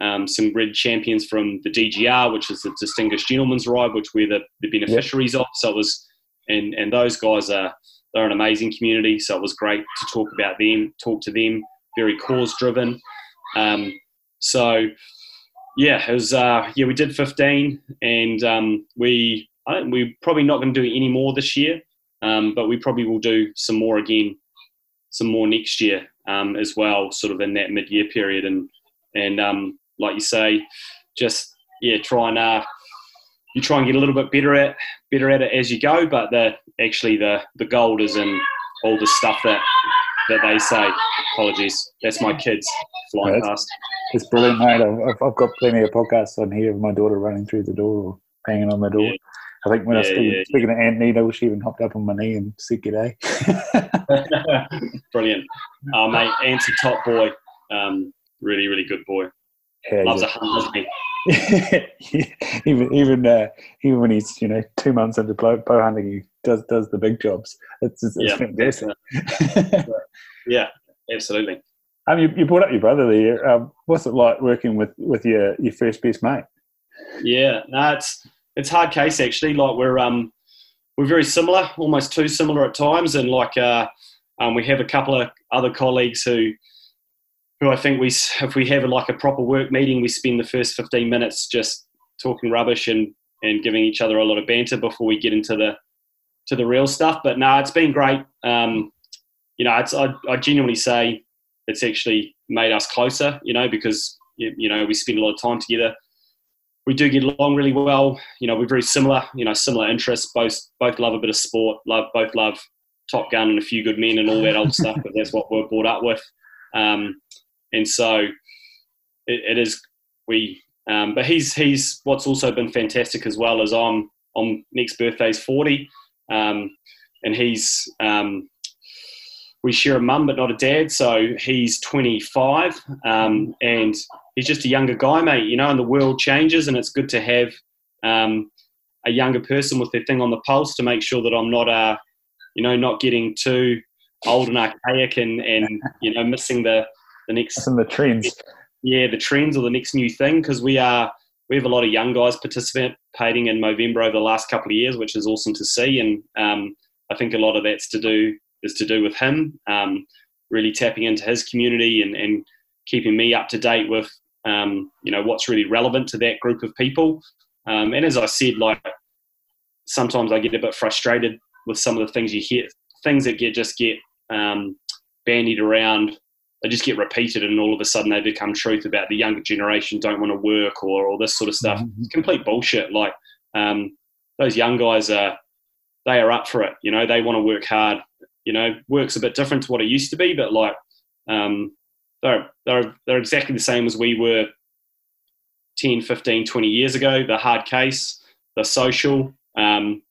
um, some red champions from the DGR, which is the Distinguished Gentleman's Ride, which we're the, the beneficiaries yep. of. So it was and and those guys are they're an amazing community. So it was great to talk about them, talk to them. Very cause driven. Um, so yeah, it was uh, yeah we did 15, and um, we I we're probably not going to do any more this year, um, but we probably will do some more again, some more next year um, as well, sort of in that mid-year period, and and um, like you say, just yeah try and uh, you try and get a little bit better at better at it as you go, but the actually the the gold is in all the stuff that that they say. Apologies, that's my kids flying past. It's brilliant, mate. I've, I've, got plenty of podcasts on here of my daughter running through the door or banging on the door. Yeah. I think when yeah, I was speaking, yeah, speaking to Ant Nita, she even hopped up on my knee and said g'day. Brilliant. Uh, mate, Ant's a top boy. Um, really, really good boy. Yeah, Loves a hunt, even even uh, even when he's you know two months into bow, bow hunting, he does does the big jobs. It's, it's, yeah, fantastic. yeah, absolutely. Um, you, you brought up your brother there. Um, what's it like working with, with your, your first best mate? Yeah, no, it's it's hard case actually. Like we're um we're very similar, almost too similar at times, and like uh, um, we have a couple of other colleagues who who I think we if we have like a proper work meeting, we spend the first fifteen minutes just talking rubbish and and giving each other a lot of banter before we get into the to the real stuff. But no, it's been great. Um, you know, it's, I, I genuinely say it's actually made us closer, you know, because, you know, we spend a lot of time together. We do get along really well. You know, we're very similar, you know, similar interests. Both both love a bit of sport, love both love Top Gun and a few good men and all that old stuff, but that's what we're brought up with. Um, and so it, it is, we, um, but he's, he's, what's also been fantastic as well is I'm, on next birthday's 40. Um, and he's, um, we share a mum but not a dad. So he's 25 um, and he's just a younger guy, mate, you know, and the world changes and it's good to have um, a younger person with their thing on the pulse to make sure that I'm not, uh, you know, not getting too old and archaic and, and you know, missing the, the next. And the trends. Yeah, the trends or the next new thing because we are, we have a lot of young guys participating in Movember over the last couple of years, which is awesome to see. And um, I think a lot of that's to do is to do with him, um, really tapping into his community and, and keeping me up to date with um, you know what's really relevant to that group of people. Um, and as I said, like sometimes I get a bit frustrated with some of the things you hear, things that get just get um, bandied around. They just get repeated, and all of a sudden they become truth about the younger generation don't want to work or all this sort of stuff. Mm-hmm. complete bullshit. Like um, those young guys are, they are up for it. You know, they want to work hard you know, work's a bit different to what it used to be, but like um, they're, they're, they're exactly the same as we were 10, 15, 20 years ago. The hard case, the social. Um,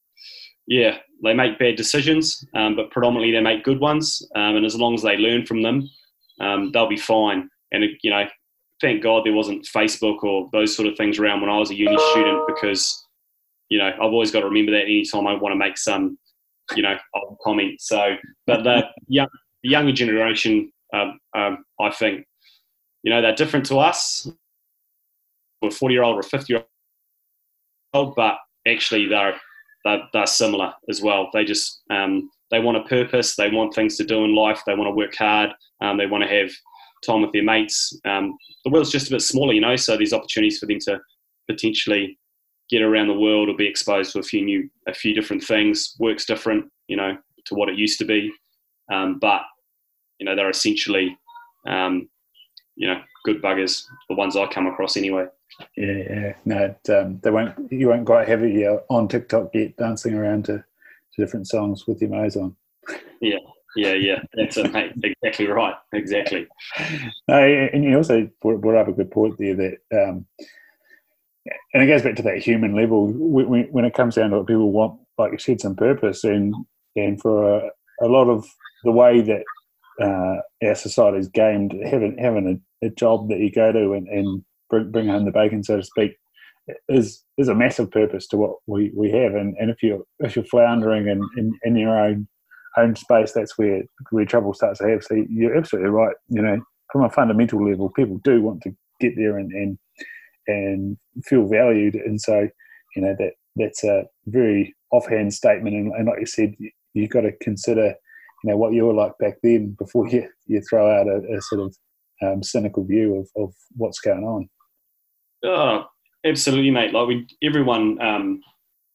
yeah, they make bad decisions, um, but predominantly they make good ones. Um, and as long as they learn from them, um, they'll be fine. And, you know, thank God there wasn't Facebook or those sort of things around when I was a uni student because, you know, I've always got to remember that anytime I want to make some you know, old comments. So, but the young, younger generation, um, um, I think, you know, they're different to us. We're 40 year old or 50 year old, but actually they're, they're, they're similar as well. They just, um, they want a purpose. They want things to do in life. They want to work hard. Um, they want to have time with their mates. Um, the world's just a bit smaller, you know, so there's opportunities for them to potentially get around the world or be exposed to a few new, a few different things. Work's different, you know, to what it used to be, um, but you know they're essentially, um, you know, good buggers. The ones I come across anyway. Yeah, yeah. No, it, um, they won't. You won't quite have it on TikTok yet, dancing around to different songs with your eyes on. Yeah, yeah, yeah. That's it, mate. Exactly right. Exactly. No, and you also brought, up a good point there that um, and it goes back to that human level. When, when it comes down to it, people want, like you said, some purpose, and and for a, a lot of the way that uh, our society is gamed, having having a, a, job that you go to and, and bring, bring home the bacon, so to speak, is is a massive purpose to what we, we have. And, and if you're if you're floundering in, in, in your own own space, that's where where trouble starts to have. So you're absolutely right. You know, from a fundamental level, people do want to get there and and, and feel valued. And so, you know, that that's a very offhand statement. And, and like you said, you, you've got to consider, you know, what you were like back then before you you throw out a, a sort of um, cynical view of, of what's going on. Oh, absolutely, mate. Like we, everyone, um,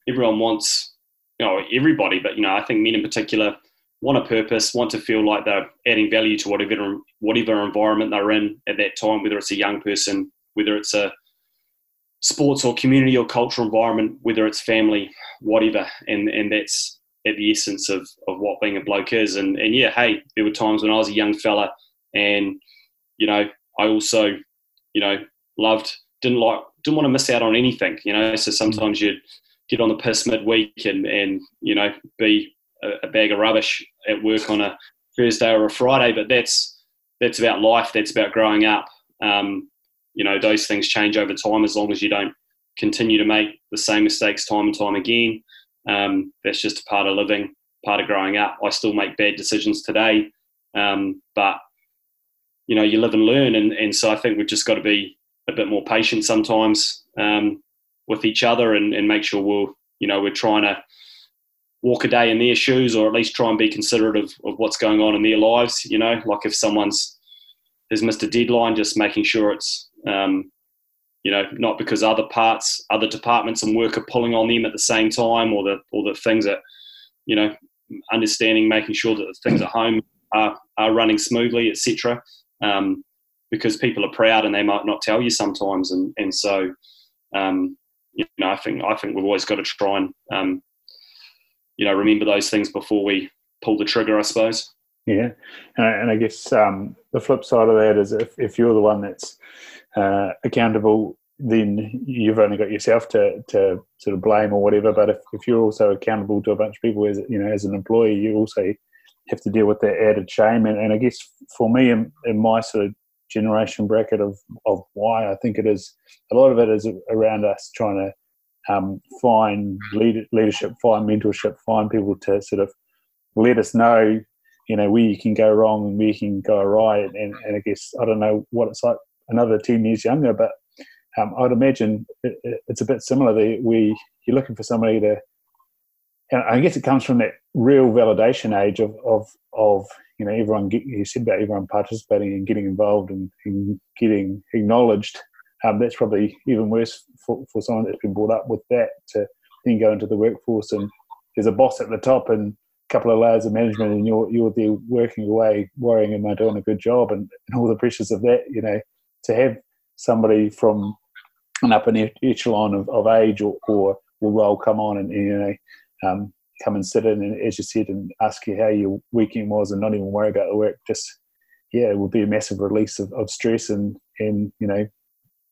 everyone wants, you know, everybody, but you know, I think men in particular want a purpose, want to feel like they're adding value to whatever whatever environment they're in at that time, whether it's a young person, whether it's a sports or community or cultural environment, whether it's family, whatever. And and that's at the essence of, of what being a bloke is. And and yeah, hey, there were times when I was a young fella and, you know, I also, you know, loved didn't like didn't want to miss out on anything, you know. So sometimes you'd get on the piss midweek and and you know be a, a, bag of rubbish at work on a Thursday or a Friday, but that's that's about life. That's about growing up. Um, you know, those things change over time as long as you don't continue to make the same mistakes time and time again. Um, that's just a part of living, part of growing up. I still make bad decisions today, um, but you know, you live and learn, and, and so I think we've just got to be a bit more patient sometimes um, with each other and, and make sure we're you know we're trying to walk a day in their shoes or at least try and be considerate of, of what's going on in their lives you know like if someone's has missed a deadline just making sure it's um, you know not because other parts other departments and work are pulling on them at the same time or the or the things that you know understanding making sure that the things at home are, are running smoothly etc um, because people are proud and they might not tell you sometimes. And and so, um, you know, I think I think we've always got to try and um, you know remember those things before we pull the trigger. I suppose. Yeah, and I guess um, the flip side of that is if, if you're the one that's uh, accountable, then you've only got yourself to, to sort of blame or whatever. But if, if you're also accountable to a bunch of people as you know as an employee, you also have to deal with that added shame. And, and I guess for me in, in my sort of generation bracket of, of why I think it is. A lot of it is around us trying to um, find lead, leadership, find mentorship, find people to sort of let us know, you know, where you can go wrong and where you can go right. And, and I guess I don't know what it's like another ten years younger, but um, I'd imagine it, it's a bit similar. There, where you're looking for somebody to and I guess it comes from that real validation age of of of you know everyone get, you said about everyone participating and getting involved and, and getting acknowledged. Um, that's probably even worse for, for someone that's been brought up with that to then go into the workforce and there's a boss at the top and a couple of layers of management and you're you're there working away, worrying am I doing a good job and, and all the pressures of that. You know, to have somebody from an upper echelon of, of age or, or, or role come on and, you know um, come and sit in and, as you said, and ask you how your weekend was and not even worry about the work. Just, yeah, it would be a massive release of, of stress and, and, you know,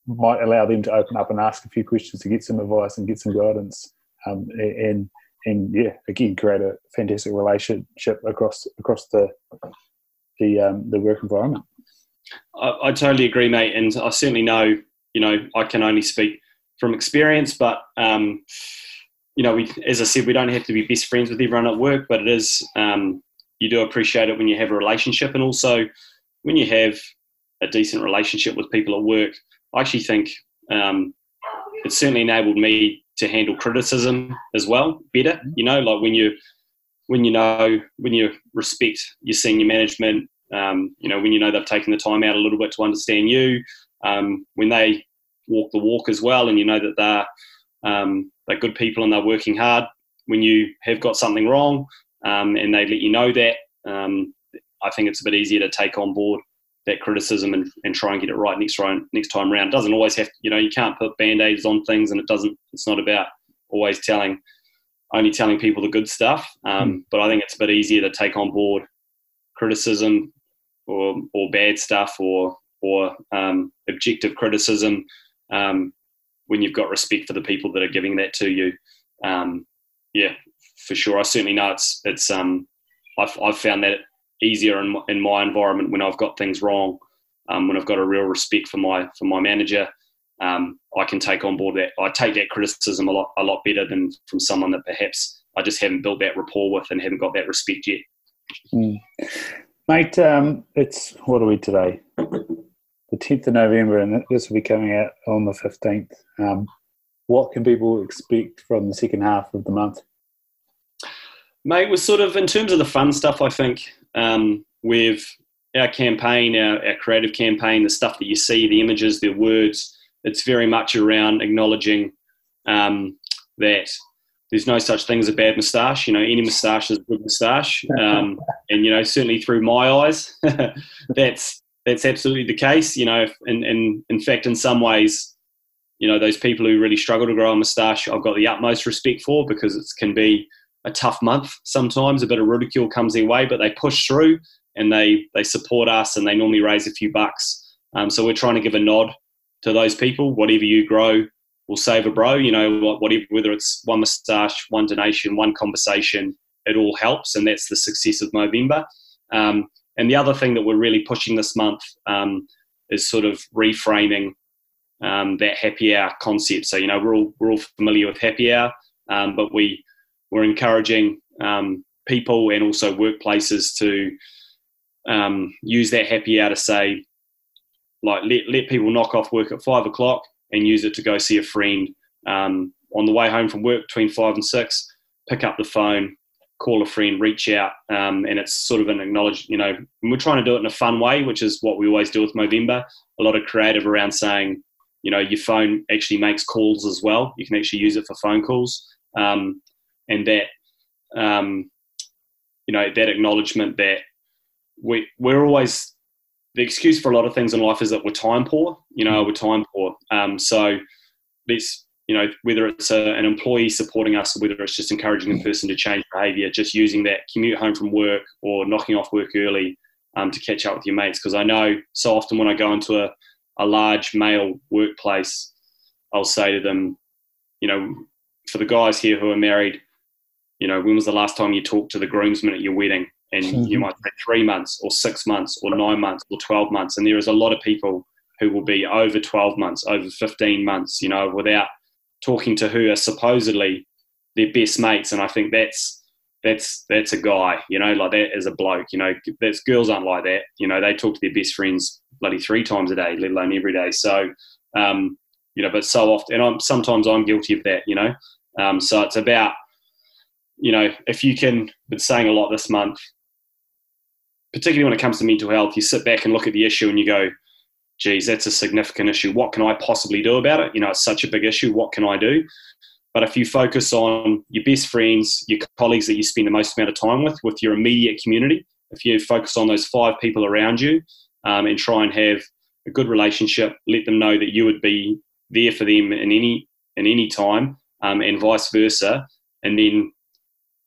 might allow them to open up and ask a few questions to get some advice and get some guidance. Um, and, and yeah, again, create a fantastic relationship across, across the, the, um, the work environment. I, I totally agree, mate. And I certainly know, you know, I can only speak from experience, but, um, you know, we, as I said, we don't have to be best friends with everyone at work, but it is, um, you do appreciate it when you have a relationship. And also when you have a decent relationship with people at work, I actually think um, it certainly enabled me to handle criticism as well better. You know, like when you, when you know, when you respect your senior management, um, you know, when you know they've taken the time out a little bit to understand you, um, when they walk the walk as well, and you know that they're um, they're good people and they're working hard. When you have got something wrong um, and they let you know that, um, I think it's a bit easier to take on board that criticism and, and try and get it right next time next time around. It doesn't always have, to, you know, you can't put band aids on things, and it doesn't. It's not about always telling, only telling people the good stuff. Um, mm. But I think it's a bit easier to take on board criticism or or bad stuff or or um, objective criticism um, when you've got respect for the people that are giving that to you. Um, yeah, for sure. I certainly know it's it's um, I've I've found that easier in in my environment when I've got things wrong, um, when I've got a real respect for my for my manager. Um, I can take on board that. I take that criticism a lot a lot better than from someone that perhaps I just haven't built that rapport with and haven't got that respect yet. Mm. Mate, um, it's what are we today? The tenth of November, and this will be coming out on the fifteenth. Um, what can people expect from the second half of the month? Mate, we're sort of in terms of the fun stuff. I think um, with our campaign, our, our creative campaign, the stuff that you see, the images, the words, it's very much around acknowledging um, that there's no such thing as a bad moustache. You know, any moustache is a good moustache, um, and you know, certainly through my eyes, that's that's absolutely the case. You know, and, and in fact, in some ways, you know, those people who really struggle to grow a moustache, I've got the utmost respect for because it can be a tough month sometimes. A bit of ridicule comes their way, but they push through and they they support us, and they normally raise a few bucks. Um, so we're trying to give a nod to those people. Whatever you grow, will save a bro. You know, whatever, whether it's one moustache, one donation, one conversation, it all helps, and that's the success of Movember. Um, and the other thing that we're really pushing this month um, is sort of reframing um, that happy hour concept. So you know, we're all we're all familiar with happy hour, um, but we we're encouraging um, people and also workplaces to um, use that happy hour to say, like, let let people knock off work at five o'clock and use it to go see a friend um, on the way home from work between five and six. Pick up the phone, call a friend, reach out, um, and it's sort of an acknowledge. You know, we're trying to do it in a fun way, which is what we always do with Movember. A lot of creative around saying, you know, your phone actually makes calls as well. You can actually use it for phone calls, um, and that, um, you know, that acknowledgement that we we're always the excuse for a lot of things in life is that we're time poor. You know, we're time poor. Um, so let's you know whether it's a, an employee supporting us or whether it's just encouraging a person to change behaviour, just using that commute home from work or knocking off work early um, to catch up with your mates. Because I know so often when I go into a, a large male workplace, I'll say to them, you know, for the guys here who are married, you know, when was the last time you talked to the groomsmen at your wedding? and mm-hmm. you might say three months or six months or nine months or 12 months. And there is a lot of people who will be over 12 months, over 15 months, you know, without talking to who are supposedly their best mates. And I think that's, that's, that's a guy, you know, like that is a bloke, you know, that's girls aren't like that. You know, they talk to their best friends bloody three times a day, let alone every day. So, um, you know, but so often, and I'm, sometimes I'm guilty of that, you know? Um, so it's about, you know, if you can, been saying a lot this month, particularly when it comes to mental health, you sit back and look at the issue and you go, geez, that's a significant issue. What can I possibly do about it? You know, it's such a big issue. What can I do? But if you focus on your best friends, your colleagues that you spend the most amount of time with, with your immediate community, if you focus on those five people around you um, and try and have a good relationship, let them know that you would be there for them in any in any time, um, and vice versa, and then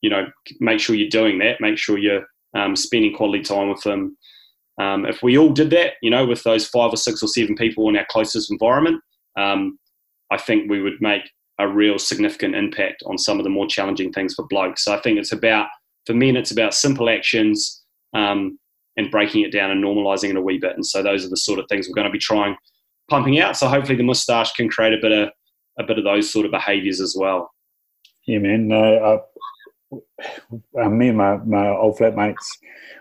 you know make sure you're doing that. Make sure you're um, spending quality time with them. Um, if we all did that, you know, with those five or six or seven people in our closest environment, um, I think we would make a real significant impact on some of the more challenging things for blokes. So I think it's about, for men, it's about simple actions um, and breaking it down and normalising it a wee bit. And so those are the sort of things we're going to be trying pumping out. So hopefully the moustache can create a bit of a bit of those sort of behaviours as well. Yeah, man. No, me and my, my old flatmates,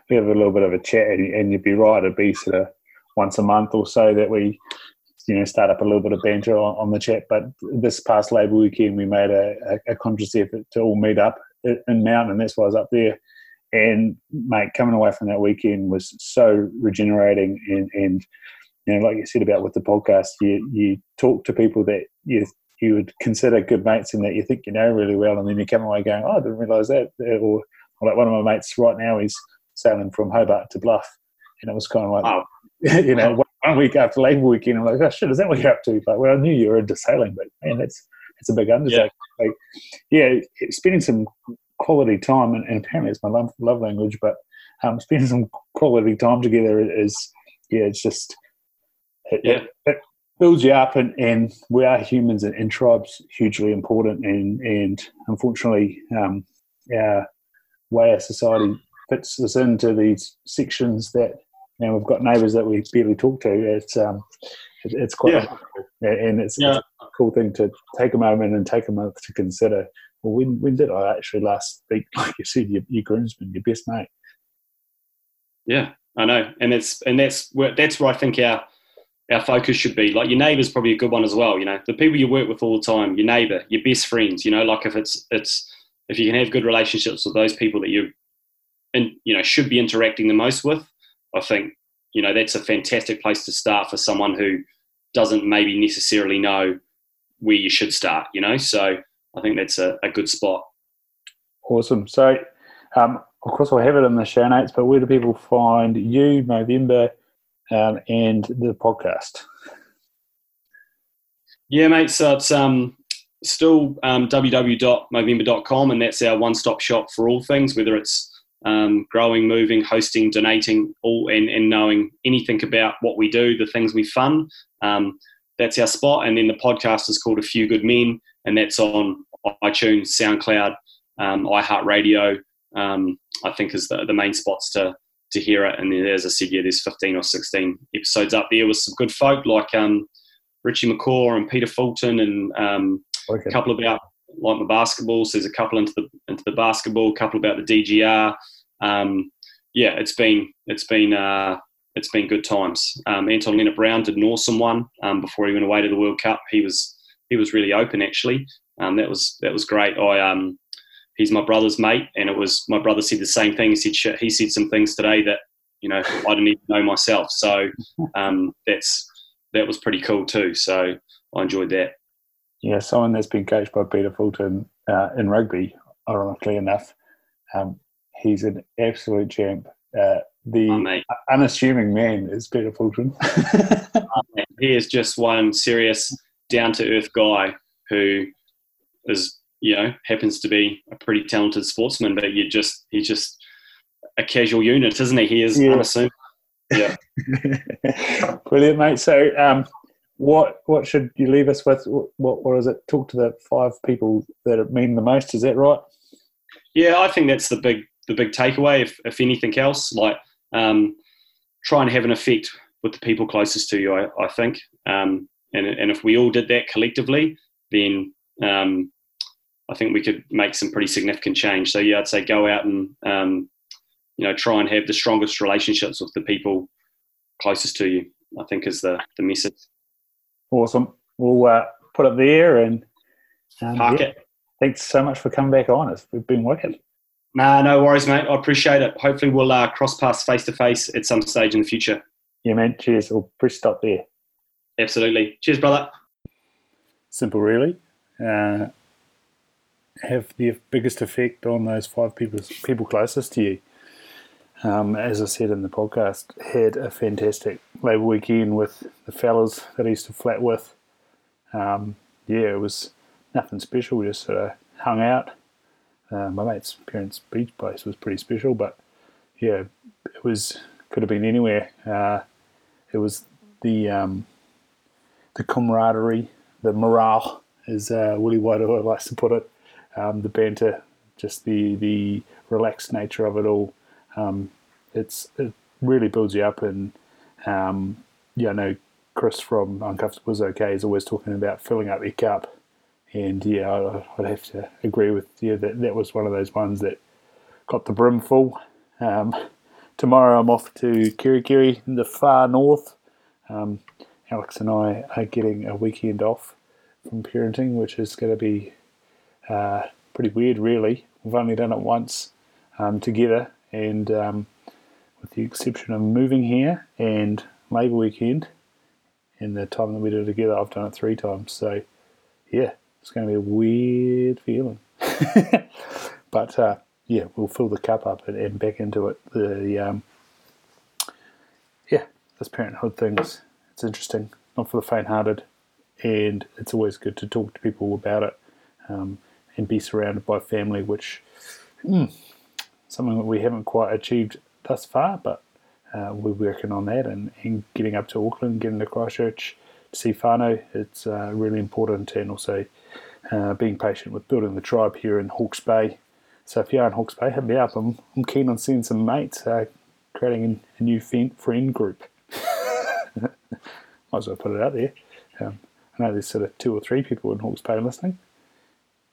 we have a little bit of a chat, and, and you'd be right, it'd be sort of once a month or so that we, you know, start up a little bit of banter on, on the chat. But this past Labour weekend, we made a, a, a conscious effort to all meet up in Mount, and that's why I was up there. And mate, coming away from that weekend was so regenerating, and and you know, like you said about with the podcast, you you talk to people that you you would consider good mates and that you think you know really well, and then you come away going, "Oh, I didn't realise that." Or, or like one of my mates right now, he's sailing from Hobart to Bluff, and it was kind of like, oh. you know, one, one week after Labour weekend, I'm like, "Oh shit, is that what you're up to?" Like, well, I knew you were into sailing, but man, that's it's a big undertaking. Yeah. Like, yeah, spending some quality time, and, and apparently it's my love, love language, but um, spending some quality time together is, yeah, it's just, it, yeah. It, builds you up, and, and we are humans, and, and tribes hugely important, and and unfortunately, um, our way of society fits us into these sections that you know, we've got neighbours that we barely talk to. It's um, it, it's quite Yeah. and it's, Yeah. it's a cool thing to take a moment and take a month to consider. Well, when when did I actually last speak? Like you said, your, your groomsman, your best mate. Yeah, I know, and that's and that's that's where I think our our focus should be. Like your neighbour's probably a good one as well. You know, the people you work with all the time, your neighbour, your best friends. You know, like if it's it's if you can have good relationships with those people that you and you know should be interacting the most with, I think you know that's a fantastic place to start for someone who doesn't maybe necessarily know where you should start. You know, so I think that's a, a good spot. Awesome. So, um, of course, I'll have it in the show notes. But where do people find you, Movember, um, and the podcast? Yeah, mate. So it's um, still um, www.movember.com, and that's our one-stop shop for all things, whether it's um, growing, moving, hosting, donating, all and, and knowing anything about what we do, the things we fund. Um, that's our spot. And then the podcast is called A Few Good Men, and that's on iTunes, SoundCloud, um, iHeartRadio. Um, I think is the, the main spots to to hear it. And then, as I said, yeah, there's 15 or 16 episodes up there with some good folk like um, Richie McCaw and Peter Fulton and um, Okay. a couple about like the basketball. So there's a couple into the into the basketball, a couple about the DGR. Um, yeah, it's been it's been uh, it's been good times. Um, Anton Lienert-Brown did an awesome one um, before he went away to the World Cup. He was he was really open actually. Um, that was that was great. I um, he's my brother's mate, and it was my brother said the same thing. He said shit, he said some things today that you know I didn't even know myself. So um, that's that was pretty cool too. So I enjoyed that. Yeah, someone that's been coached by Peter Fulton uh, in rugby, ironically enough. Um, he's an absolute champ. Uh, the Oh, unassuming man is Peter Fulton. he is just one serious, down to earth guy who is, you know, happens to be a pretty talented sportsman, but you just he's just a casual unit, isn't he? He is Yeah. unassuming. Brilliant, mate. So, um, what what should you leave us with? What what is it? Talk to the five people that mean the most. Is that right? Yeah, I think that's the big the big takeaway. If if anything else, like um, try and have an effect with the people closest to you. I, I think, um, and and if we all did that collectively, then um, I think we could make some pretty significant change. So yeah, I'd say go out and um, you know try and have the strongest relationships with the people closest to you. I think is the the message. Awesome. We'll uh, put it there and um, Park yeah, it. thanks so much for coming back on. It's we've been wicked. Nah, no worries, mate. I appreciate it. Hopefully, we'll uh, cross paths face to face at some stage in the future. Yeah, man. Cheers. We'll press stop there. Absolutely. Cheers, brother. Simple, really. Uh, have the biggest effect on those five people people closest to you. Um, as I said in the podcast, had a fantastic Labour weekend with the fellas that I used to flat with. Um, yeah, it was nothing special. We just sort of hung out. Uh, my mate's parents' beach place was pretty special, but yeah, it was could have been anywhere. Uh, it was the um, the camaraderie, the morale, as uh, Willie Whitehill likes to put it, um, the banter, just the the relaxed nature of it all. Um, it's it really builds you up, and um, yeah, I know Chris from Uncomfortable is okay is always talking about filling up your cup, and yeah, I- I'd have to agree with you that that was one of those ones that got the brim full. Um, tomorrow I'm off to Kerikeri in the far north. Um, Alex and I are getting a weekend off from parenting, which is going to be uh, pretty weird, really. We've only done it once um, together, and um, with the exception of moving here and Labour weekend, and the time that we did it together, I've done it three times. So, yeah, it's going to be a weird feeling. but uh, yeah, we'll fill the cup up and, and back into it. The um, yeah, this parenthood thing's it's interesting, not for the faint-hearted, and it's always good to talk to people about it um, and be surrounded by family, which mm, something that we haven't quite achieved thus far, but uh, we're working on that and, and getting up to Auckland, getting to Christchurch to see whānau. It's uh, really important, and also uh, being patient with building the tribe here in Hawke's Bay. So if you are in Hawke's Bay, hit me up. I'm, I'm keen on seeing some mates, uh, creating a, new friend group. Might as well put it out there. Um, I know there's sort of two or three people in Hawke's Bay listening.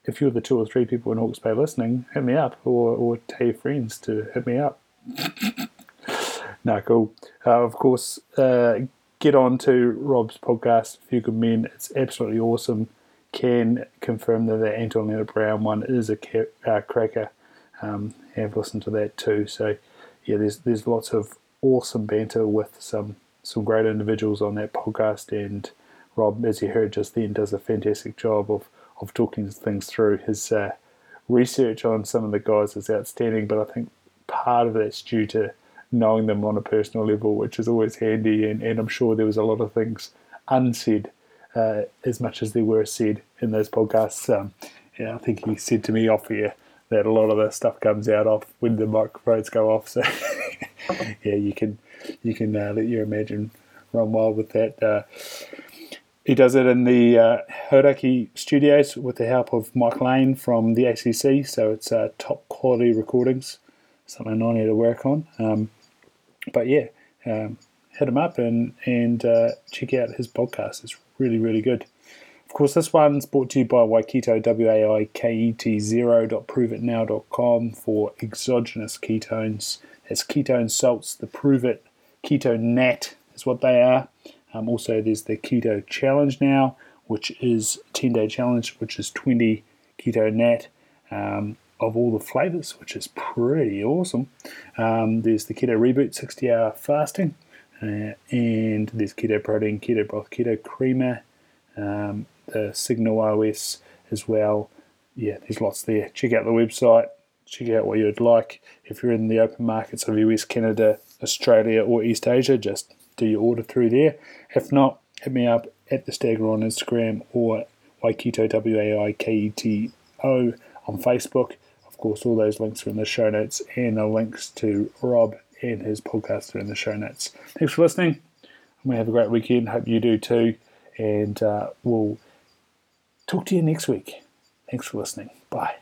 If you're the two or three people in Hawke's Bay listening, hit me up or, or tell your friends to hit me up. no, cool. Uh, of course, uh, get on to Rob's podcast, Few Good Men. It's absolutely awesome. Can confirm that the Anton Lienert-Brown one is a ca- uh, cracker. Um, have listened to that too. So, yeah, there's there's lots of awesome banter with some some great individuals on that podcast, and Rob, as you heard just then, does a fantastic job of of talking things through. His uh, research on some of the guys is outstanding, but I think part of that's due to knowing them on a personal level, which is always handy. And, and I'm sure there was a lot of things unsaid uh, as much as they were said in those podcasts. Um, yeah, I think he said to me off here that a lot of the stuff comes out off when the microphones go off. So yeah, you can you can uh, let your imagine run wild with that. Uh, he does it in the uh, studios with the help of Mike Lane from the ACC, so it's uh, top quality recordings, something I need to work on. Um, but yeah, um, hit him up and, and uh, check out his podcast. It's really, really good. Of course, this one's brought to you by Waiketo, W-A-I-K-E-T0.pruvitnow.com for exogenous ketones. It's ketone salts, the Pruvit Keto Nat is what they are. Um, also, there's the Keto Challenge now, which is 10 day challenge, which is 20 keto nat um, of all the flavors, which is pretty awesome. Um, there's the Keto Reboot 60 hour fasting, uh, and there's Keto Protein, Keto Broth, Keto Creamer, um, the Signal OS as well. Yeah, there's lots there. Check out the website, check out what you'd like. If you're in the open markets of US, Canada, Australia, or East Asia, just do your order through there. If not, hit me up at the Stagger on Instagram or Waiketo W A I K E T O on Facebook. Of course, all those links are in the show notes, and the links to Rob and his podcast are in the show notes. Thanks for listening. I'm to have a great weekend. Hope you do too. And uh, we'll talk to you next week. Thanks for listening. Bye.